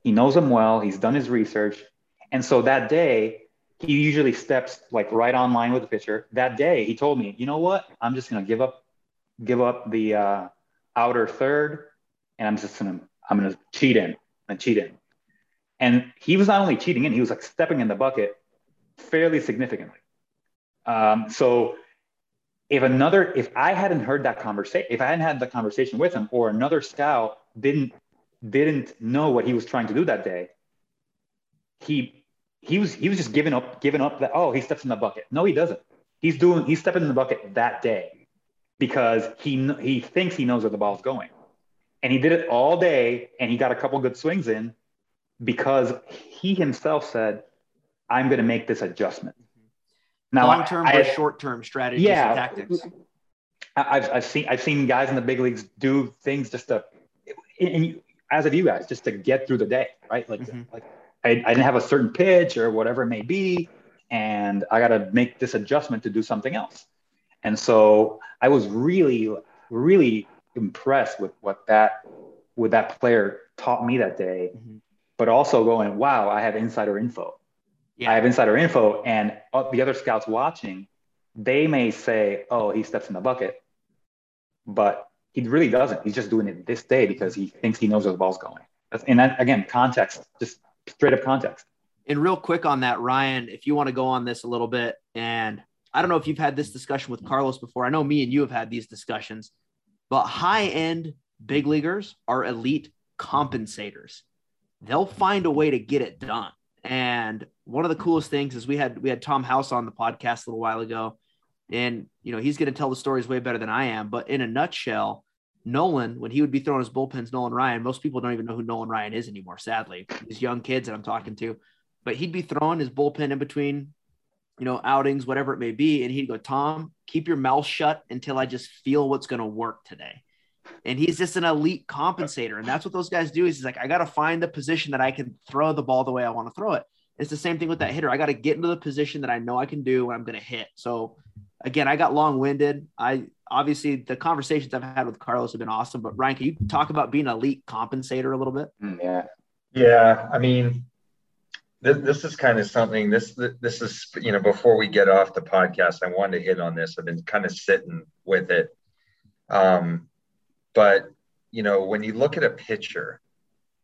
He knows him well. He's done his research. And so that day, he usually steps like right on line with the pitcher. That day, he told me, you know what? I'm just gonna give up, give up the uh, outer third, and I'm just gonna I'm gonna cheat in and cheat in. And he was not only cheating in, he was like stepping in the bucket fairly significantly. Um, so if another, if I hadn't heard that conversation, if I hadn't had the conversation with him, or another scout didn't didn't know what he was trying to do that day, he he was he was just giving up giving up that oh he steps in the bucket. No, he doesn't. He's doing he's stepping in the bucket that day because he he thinks he knows where the ball's going, and he did it all day, and he got a couple good swings in because he himself said, "I'm going to make this adjustment." Now, long term or short term strategies yeah, and tactics. I've, I've seen I've seen guys in the big leagues do things just to, and as of you guys, just to get through the day, right? Like mm-hmm. like I, I didn't have a certain pitch or whatever it may be, and I got to make this adjustment to do something else. And so I was really really impressed with what that with that player taught me that day, mm-hmm. but also going, wow, I have insider info yeah. I have insider info, and the other scouts watching, they may say, "Oh, he steps in the bucket," but he really doesn't. He's just doing it this day because he thinks he knows where the ball's going. That's, and that, again, context, just straight up context. And real quick on that, Ryan, if you want to go on this a little bit, and I don't know if you've had this discussion with Carlos before. I know me and you have had these discussions, but high end big leaguers are elite compensators. They'll find a way to get it done. And one of the coolest things is we had we had Tom House on the podcast a little while ago, and you know he's going to tell the stories way better than I am. But in a nutshell, Nolan, when he would be throwing his bullpens, Nolan Ryan, most people don't even know who Nolan Ryan is anymore. Sadly, these young kids that I'm talking to, but he'd be throwing his bullpen in between, you know, outings, whatever it may be, and he'd go, "Tom, keep your mouth shut until I just feel what's going to work today." And he's just an elite compensator. And that's what those guys do. Is he's like, I got to find the position that I can throw the ball the way I want to throw it. It's the same thing with that hitter. I got to get into the position that I know I can do when I'm going to hit. So again, I got long winded. I obviously the conversations I've had with Carlos have been awesome. But Ryan, can you talk about being an elite compensator a little bit? Mm, yeah. Yeah. I mean, this, this is kind of something this this is you know before we get off the podcast i wanted to hit on this i've been kind of sitting with it um, but you know, when you look at a pitcher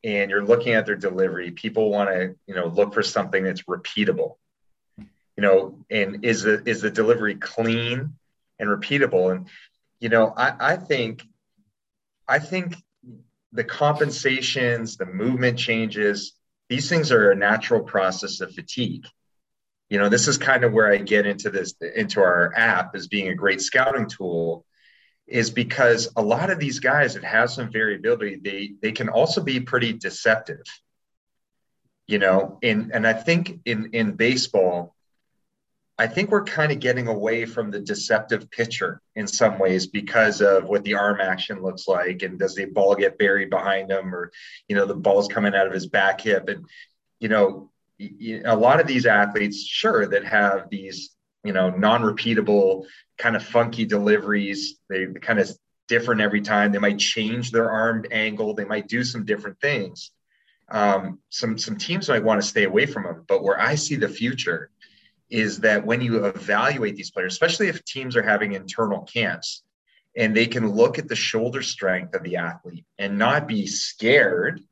and you're looking at their delivery, people want to you know look for something that's repeatable. You know, and is the is the delivery clean and repeatable? And you know, I, I think I think the compensations, the movement changes, these things are a natural process of fatigue. You know, this is kind of where I get into this into our app as being a great scouting tool is because a lot of these guys that have some variability, they they can also be pretty deceptive. You know, and and I think in in baseball, I think we're kind of getting away from the deceptive pitcher in some ways because of what the arm action looks like, and does the ball get buried behind him, or you know the ball's coming out of his back hip, and you know a lot of these athletes, sure, that have these you know non-repeatable kind of funky deliveries. They kind of different every time. They might change their arm angle. They might do some different things. Um, some some teams might want to stay away from them. But where I see the future is that when you evaluate these players, especially if teams are having internal camps, and they can look at the shoulder strength of the athlete and not be scared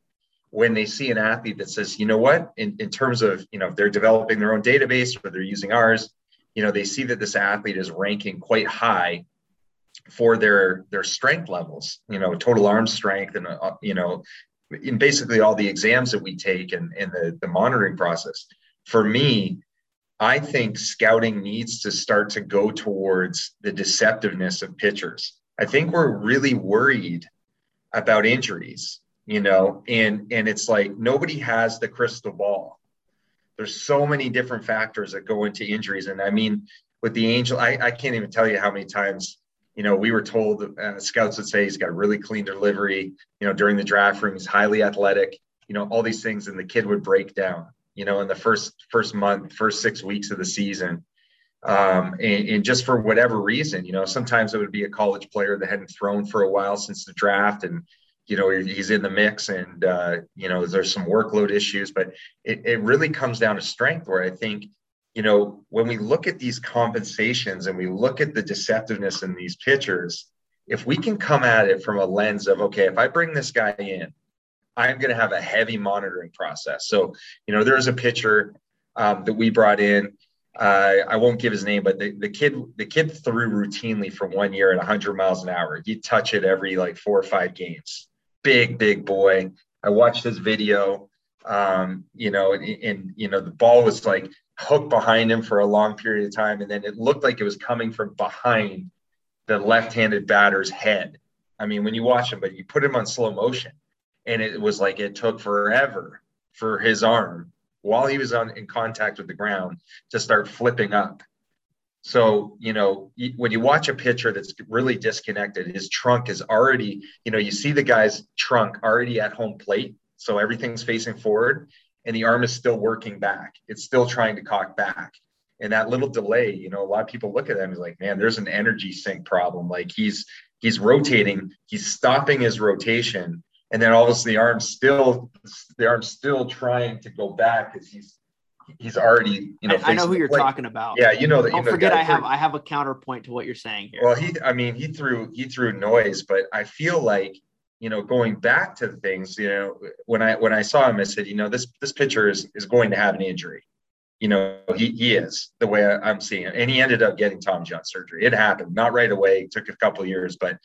when they see an athlete that says, you know what, in, in terms of, you know, if they're developing their own database or they're using ours, you know they see that this athlete is ranking quite high for their their strength levels you know total arm strength and uh, you know in basically all the exams that we take and, and the, the monitoring process. For me i think scouting needs to start to go towards the deceptiveness of pitchers. I think we're really worried about injuries you know and and it's like nobody has the crystal ball there's so many different factors that go into injuries. And I mean, with the angel, I, I can't even tell you how many times, you know, we were told uh, scouts would say he's got a really clean delivery, you know, during the draft room, he's highly athletic, you know, all these things. And the kid would break down, you know, in the first, first month, first six weeks of the season. Um, and, and just for whatever reason, you know, sometimes it would be a college player that hadn't thrown for a while since the draft and, you know, he's in the mix and, uh, you know, there's some workload issues, but it, it really comes down to strength where I think, you know, when we look at these compensations and we look at the deceptiveness in these pitchers, if we can come at it from a lens of, okay, if I bring this guy in, I'm going to have a heavy monitoring process. So, you know, there's a pitcher um, that we brought in. Uh, I won't give his name, but the, the kid the kid threw routinely for one year at 100 miles an hour. He'd touch it every like four or five games. Big big boy. I watched his video. Um, you know, and, and you know the ball was like hooked behind him for a long period of time, and then it looked like it was coming from behind the left-handed batter's head. I mean, when you watch him, but you put him on slow motion, and it was like it took forever for his arm while he was on in contact with the ground to start flipping up. So, you know, when you watch a pitcher that's really disconnected, his trunk is already, you know, you see the guy's trunk already at home plate. So everything's facing forward and the arm is still working back. It's still trying to cock back. And that little delay, you know, a lot of people look at them and like, man, there's an energy sink problem. Like he's he's rotating, he's stopping his rotation and then all of a sudden the arm's still the arm's still trying to go back because he's he's already you know I, I know who you're plate. talking about. Yeah, you know that. Don't you know forget I have I have a counterpoint to what you're saying here. Well, he I mean he threw he threw noise, but I feel like you know going back to things you know when I when I saw him I said you know this this pitcher is is going to have an injury. You know he he is the way I'm seeing it, and he ended up getting Tommy John surgery. It happened not right away. It took a couple years, but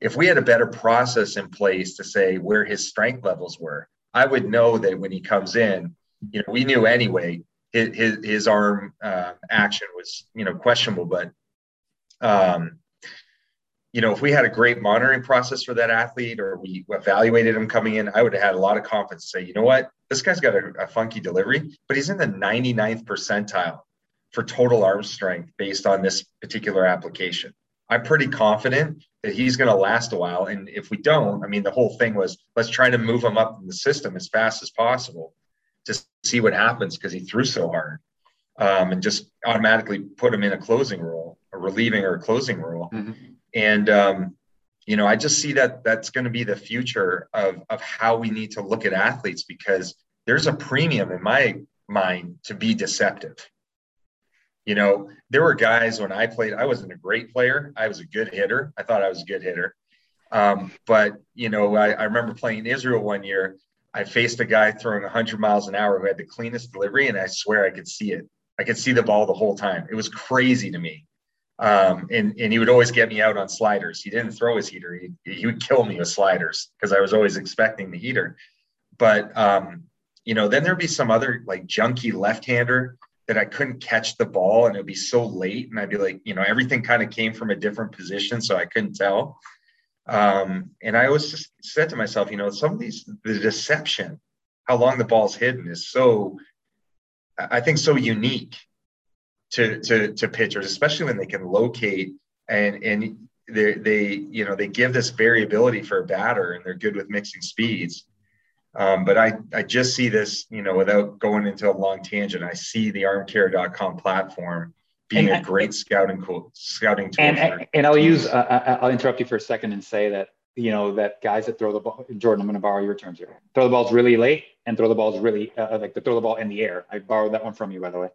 if we had a better process in place to say where his strength levels were, I would know that when he comes in, you know, we knew anyway his his, arm uh, action was you know questionable, but um, you know, if we had a great monitoring process for that athlete or we evaluated him coming in, I would have had a lot of confidence to say, you know what, this guy's got a, a funky delivery, but he's in the 99th percentile for total arm strength based on this particular application. I'm pretty confident that he's going to last a while. And if we don't, I mean, the whole thing was let's try to move him up in the system as fast as possible to see what happens because he threw so hard um, and just automatically put him in a closing role, a relieving or a closing role. Mm-hmm. And, um, you know, I just see that that's going to be the future of, of how we need to look at athletes because there's a premium in my mind to be deceptive you know, there were guys when I played, I wasn't a great player. I was a good hitter. I thought I was a good hitter. Um, but, you know, I, I remember playing Israel one year. I faced a guy throwing 100 miles an hour who had the cleanest delivery, and I swear I could see it. I could see the ball the whole time. It was crazy to me. Um, and, and he would always get me out on sliders. He didn't throw his heater. He, he would kill me with sliders because I was always expecting the heater. But, um, you know, then there'd be some other like junky left-hander that I couldn't catch the ball and it'd be so late. And I'd be like, you know, everything kind of came from a different position. So I couldn't tell. Um, and I always just said to myself, you know, some of these, the deception, how long the ball's hidden is so, I think, so unique to, to, to pitchers, especially when they can locate and, and they, they, you know, they give this variability for a batter and they're good with mixing speeds. Um, but I, I just see this, you know, without going into a long tangent, I see the armcare.com platform being and, a great scouting cool, scouting tool. And, and I'll use, uh, uh, I'll interrupt you for a second and say that, you know, that guys that throw the ball, Jordan, I'm going to borrow your terms here, throw the balls really late and throw the balls really, uh, uh, like to throw the ball in the air. I borrowed that one from you, by the way.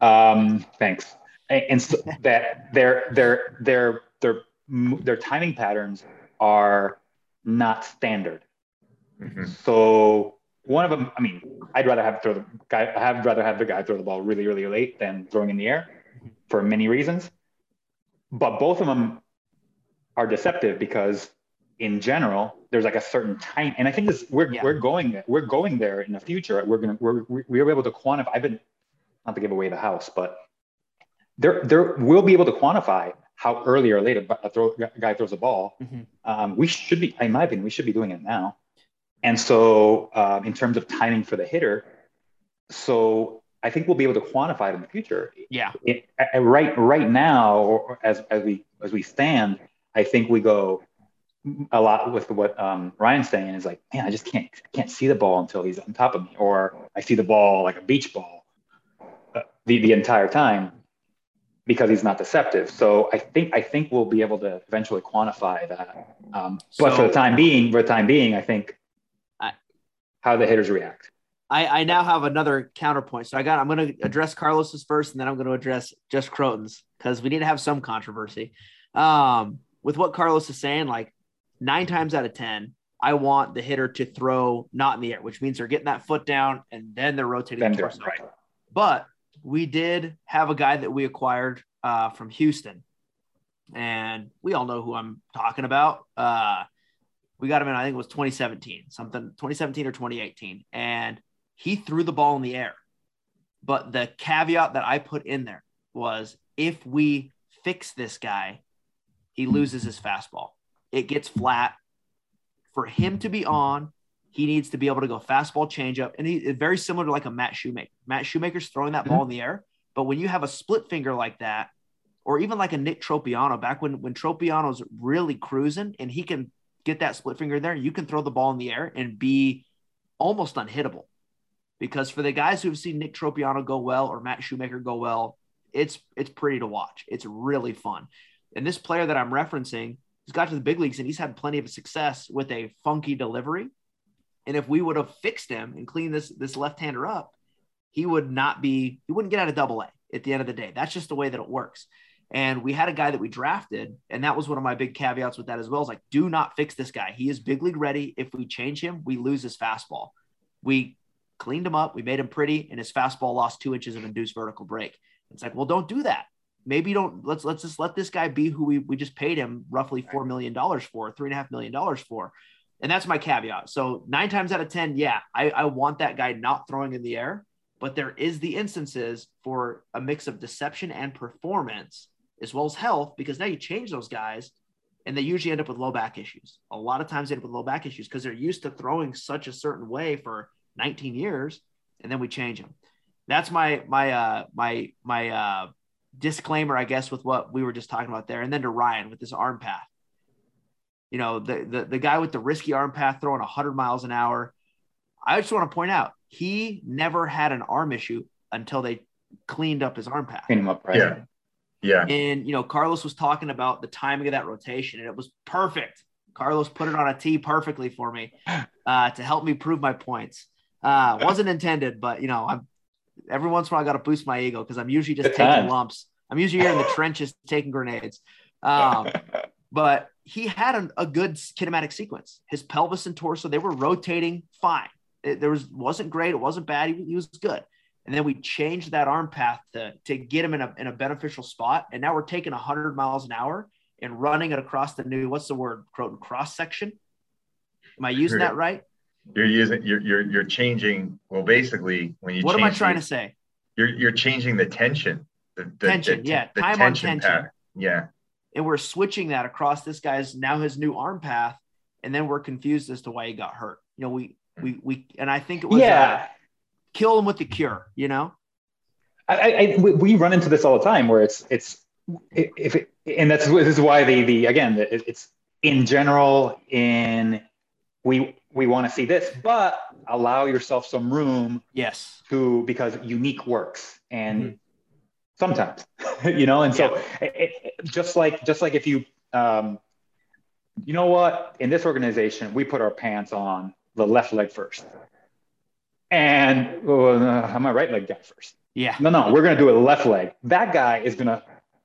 Um, thanks. And, and so that their, their, their, their, their timing patterns are not standard Mm-hmm. So one of them, I mean, I'd rather have throw the guy. I'd rather have the guy throw the ball really, really late than throwing in the air, for many reasons. But both of them are deceptive because, in general, there's like a certain time, and I think this we're yeah. we're going we're going there in the future. We're gonna we're we're able to quantify. I've been not to give away the house, but there there we'll be able to quantify how early or late a, throw, a guy throws a ball. Mm-hmm. Um, we should be, in my opinion, we should be doing it now. And so, um, in terms of timing for the hitter, so I think we'll be able to quantify it in the future. Yeah. It, right, right now, or as as we as we stand, I think we go a lot with what um, Ryan's saying is like, man, I just can't can't see the ball until he's on top of me, or I see the ball like a beach ball uh, the the entire time. because he's not deceptive. So I think I think we'll be able to eventually quantify that. Um, but So- for the time being, for the time being, I think I- how the hitters react. I, I now have another counterpoint. So I got I'm going to address Carlos's first, and then I'm going to address just Crotin's because we need to have some controversy. Um, with what Carlos is saying, like nine times out of ten, I want the hitter to throw not in the air, which means they're getting that foot down and then they're rotating Then the torso. right. But we did have a guy that we acquired uh, from Houston, and we all know who I'm talking about. Uh, we got him in, I think it was 2017, something 2017 or 2018, and he threw the ball in the air. But the caveat that I put in there was if we fix this guy, he loses his fastball. It gets flat. For him to be on, he needs to be able to go fastball changeup. And he very similar to like a Matt Shoemaker. Matt Shoemaker's throwing that ball in the air. But when you have a split finger like that, or even like a Nick Tropeano, back when when Tropeano's really cruising and he can get that split finger there, you can throw the ball in the air and be almost unhittable. Because for the guys who've seen Nick Tropeano go well or Matt Shoemaker go well, it's it's pretty to watch. It's really fun. And this player that I'm referencing, he's got to the big leagues and he's had plenty of success with a funky delivery. And if we would have fixed him and cleaned this this left-hander up, he would not be he wouldn't get out of double A at the end of the day. That's just the way that it works. And we had a guy that we drafted, and that was one of my big caveats with that as well. Is like, do not fix this guy. He is big league ready. If we change him, we lose his fastball. We cleaned him up, we made him pretty, and his fastball lost two inches of induced vertical break. It's like, well, don't do that. Maybe don't let's let's just let this guy be who we, we just paid him roughly four million dollars for, three and a half million dollars for. And that's my caveat. So nine times out of ten, yeah, I, I want that guy not throwing in the air, but there is the instances for a mix of deception and performance as well as health, because now you change those guys and they usually end up with low back issues. A lot of times they end up with low back issues because they're used to throwing such a certain way for 19 years, and then we change them. That's my my uh my my uh disclaimer, I guess, with what we were just talking about there. And then to Ryan with this arm path. You know, the the, the guy with the risky arm path throwing 100 miles an hour. I just want to point out he never had an arm issue until they cleaned up his arm path. Clean him up, right? Yeah. Yeah. And you know, Carlos was talking about the timing of that rotation, and it was perfect. Carlos put it on a tee perfectly for me uh, to help me prove my points. Uh, wasn't intended, but you know, I'm every once in a while I got to boost my ego because I'm usually just Good taking lumps. I'm usually here in the trenches taking grenades. Um, but he had a, a good kinematic sequence. His pelvis and torso they were rotating fine. It, there was wasn't great. It wasn't bad. He, he was good. And then we changed that arm path to, to get him in a, in a beneficial spot. And now we're taking 100 miles an hour and running it across the new, what's the word, Crotin, cross section? Am I using that right? You're using you're you're you're changing. Well, basically, when you What am I trying the- to say? You're you're changing the tension. The, the Tension, the, yeah, the time on tension. pattern. Yeah. And we're switching that across this guy's now his new arm path. And then we're confused as to why he got hurt. You know, we, we, we, and I think it was, uh, yeah. kill him with the cure, you know? I, I, I- we- we run into this all the time where it's it's if it, and that's this is why the the again it's in general in we we want to see this but allow yourself some room Yes. to because unique works and sometimes you know and so it, it- just like just like if you um you know what in this organization we put our pants on the left leg first and uh, i'm my right leg guy first Yeah. no, no, we're gonna do a left leg. That guy is gonna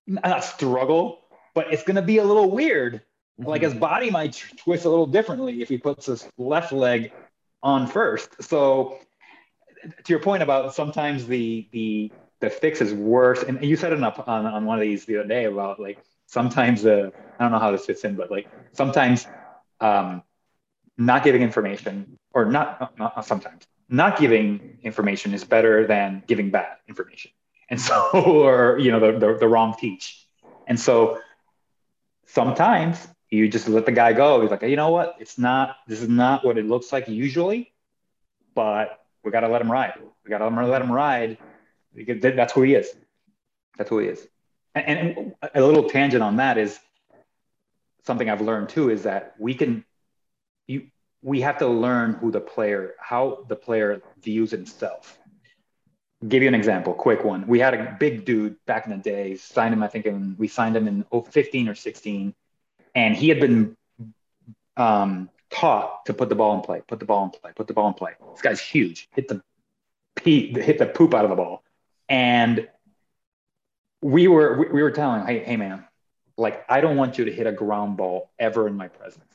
not struggle, but it's gonna be a little weird. Like his body might twist a little differently if he puts his left leg on first. So, to your point about sometimes the the the fix is worse, and you said it up on, on one of these the other day about like sometimes the I don't know how this fits in, but like sometimes um, not giving information or not, not not sometimes not giving information is better than giving bad information. And so, or, you know, the, the, the wrong teach. And so sometimes you just let the guy go. He's like, you know what? It's not, this is not what it looks like usually, but we got to let him ride. We got to let him ride because that's who he is. That's who he is. And, and a little tangent on that is something I've learned too, is that we can, you, we have to learn who the player, how the player views himself. give you an example, quick one. We had a big dude back in the day, signed him, I think in, we signed him in 15 or 16, and he had been um, taught to put the ball in play, put the ball in play, put the ball in play. This guy's huge. Hit the pee, hit the poop out of the ball. And we were we were telling, hey, hey man, like I don't want you to hit a ground ball ever in my presence.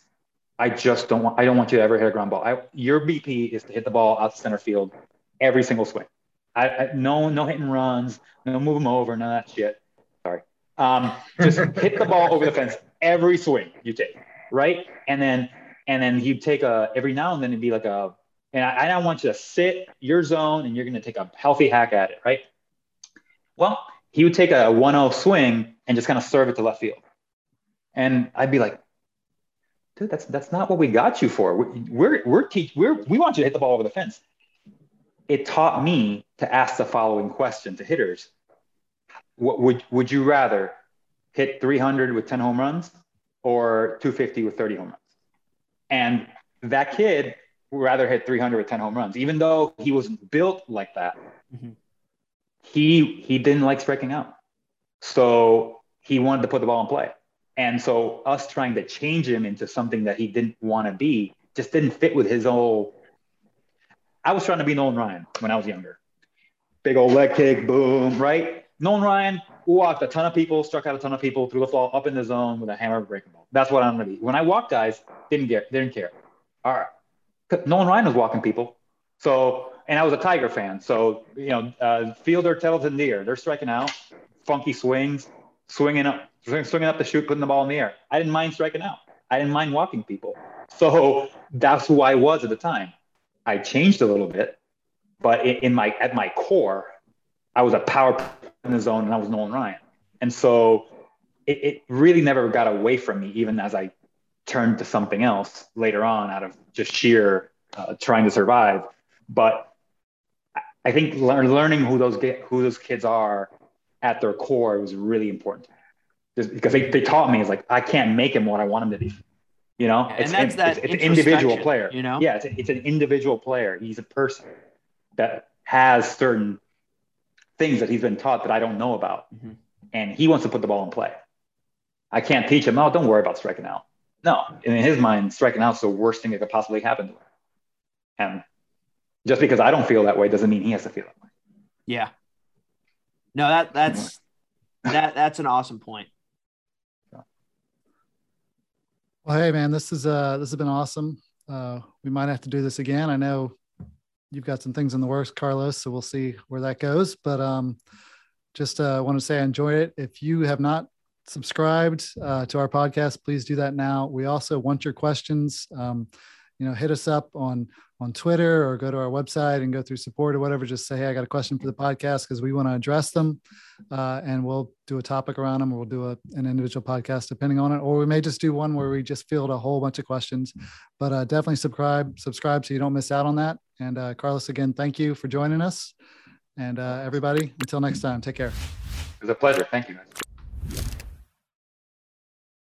I just don't want I don't want you to ever hit a ground ball. I, your BP is to hit the ball out to center field every single swing. I, I no no hit and runs, no move them over, none of that shit. Sorry. Um, just hit the ball over the fence every swing you take, right? And then and then you take a every now and then it'd be like a and I, I don't want you to sit your zone and you're going to take a healthy hack at it, right? Well, he would take a 1-0 swing and just kind of serve it to left field, and I'd be like, dude, that's that's not what we got you for. We're we're, teach, we're we want you to hit the ball over the fence it taught me to ask the following question to hitters. What would would you rather hit 300 with 10 home runs or 250 with 30 home runs? And that kid would rather hit 300 with 10 home runs, even though he wasn't built like that. Mm-hmm. He he didn't like striking out, so he wanted to put the ball in play. And so us trying to change him into something that he didn't want to be just didn't fit with his whole I was trying to be Nolan Ryan when I was younger. Big old leg kick, boom, right? Nolan Ryan walked a ton of people, struck out a ton of people, threw the ball up in the zone with a hammer breaking ball. That's what I'm gonna be. When I walk guys, didn't care, didn't care. All right, Nolan Ryan was walking people, so and I was a Tiger fan, so you know, uh, Fielder, Tettleton, Deer, they're striking out, funky swings, swinging up, swinging up the chute, putting the ball in the air. I didn't mind striking out. I didn't mind walking people. So that's who I was at the time. I changed a little bit, but in my at my core, I was a power in the zone, and I was Nolan Ryan, and so it, it really never got away from me, even as I turned to something else later on, out of just sheer uh, trying to survive. But I think learning who those who those kids are at their core was really important, just because they, they taught me is like I can't make him what I want him to be. You know, and it's, that's that it's, it's an individual player. You know, yeah, it's, a, it's an individual player. He's a person that has certain things that he's been taught that I don't know about, mm-hmm. and he wants to put the ball in play. I can't teach him. Oh, don't worry about striking out. No, in his mind, striking out is the worst thing that could possibly happen to him. And just because I don't feel that way doesn't mean he has to feel that way. Yeah. No, that that's that that's an awesome point. Well, hey man, this is uh this has been awesome. Uh, we might have to do this again. I know you've got some things in the works, Carlos, so we'll see where that goes. But um, just uh, want to say I enjoy it. If you have not subscribed uh, to our podcast, please do that now. We also want your questions. Um, you know, hit us up on on Twitter or go to our website and go through support or whatever. Just say, hey, I got a question for the podcast because we want to address them, uh, and we'll do a topic around them, or we'll do a, an individual podcast depending on it, or we may just do one where we just field a whole bunch of questions. But uh, definitely subscribe, subscribe so you don't miss out on that. And uh, Carlos, again, thank you for joining us. And uh, everybody, until next time, take care. It was a pleasure. Thank you.